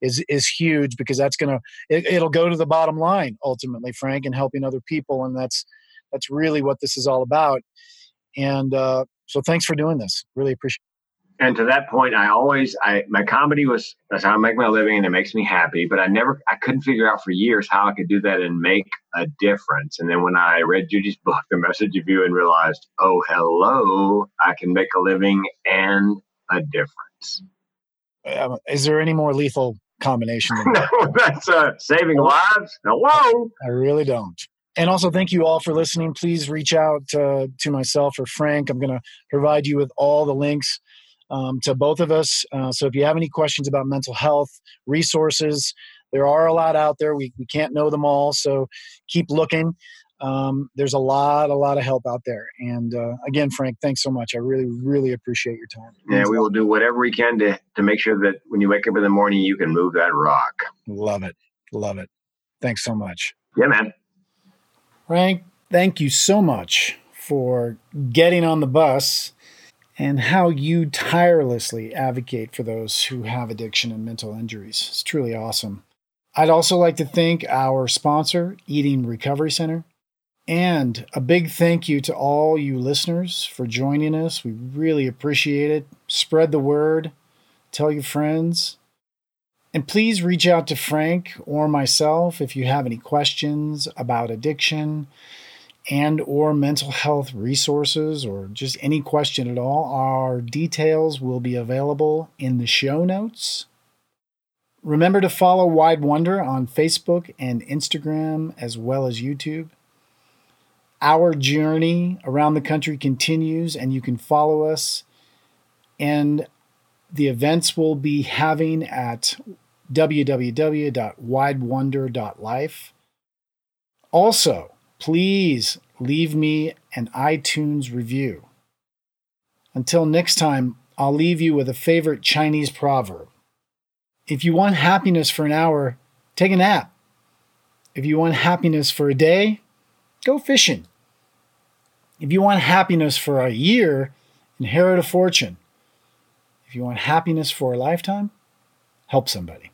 Is, is huge because that's gonna it, it'll go to the bottom line ultimately frank and helping other people and that's that's really what this is all about and uh, so thanks for doing this really appreciate and to that point, I always, I my comedy was that's how I make my living, and it makes me happy. But I never, I couldn't figure out for years how I could do that and make a difference. And then when I read Judy's book, The Message of You, and realized, oh hello, I can make a living and a difference. uh, is there any more lethal combination than that? *laughs* that's uh, saving lives. Hello. i really don't and also thank you all for listening please reach out uh, to myself or frank i'm going to provide you with all the links um, to both of us. Uh, so if you have any questions about mental health resources there are a lot out there. We, we can't know them all so keep looking. Um, there's a lot a lot of help out there. And uh, again frank thanks so much. I really really appreciate your time. Yeah, we will do whatever we can to to make sure that when you wake up in the morning, you can move that rock. love it. Love it. Thanks so much. Yeah, man. Frank, thank you so much for getting on the bus and how you tirelessly advocate for those who have addiction and mental injuries. It's truly awesome. I'd also like to thank our sponsor, Eating Recovery Center. And a big thank you to all you listeners for joining us. We really appreciate it. Spread the word, tell your friends. And please reach out to Frank or myself if you have any questions about addiction and or mental health resources or just any question at all. Our details will be available in the show notes. Remember to follow Wide Wonder on Facebook and Instagram as well as YouTube. Our journey around the country continues and you can follow us and the events we'll be having at www.widewonder.life. Also, please leave me an iTunes review. Until next time, I'll leave you with a favorite Chinese proverb. If you want happiness for an hour, take a nap. If you want happiness for a day, go fishing. If you want happiness for a year, inherit a fortune. If you want happiness for a lifetime, help somebody.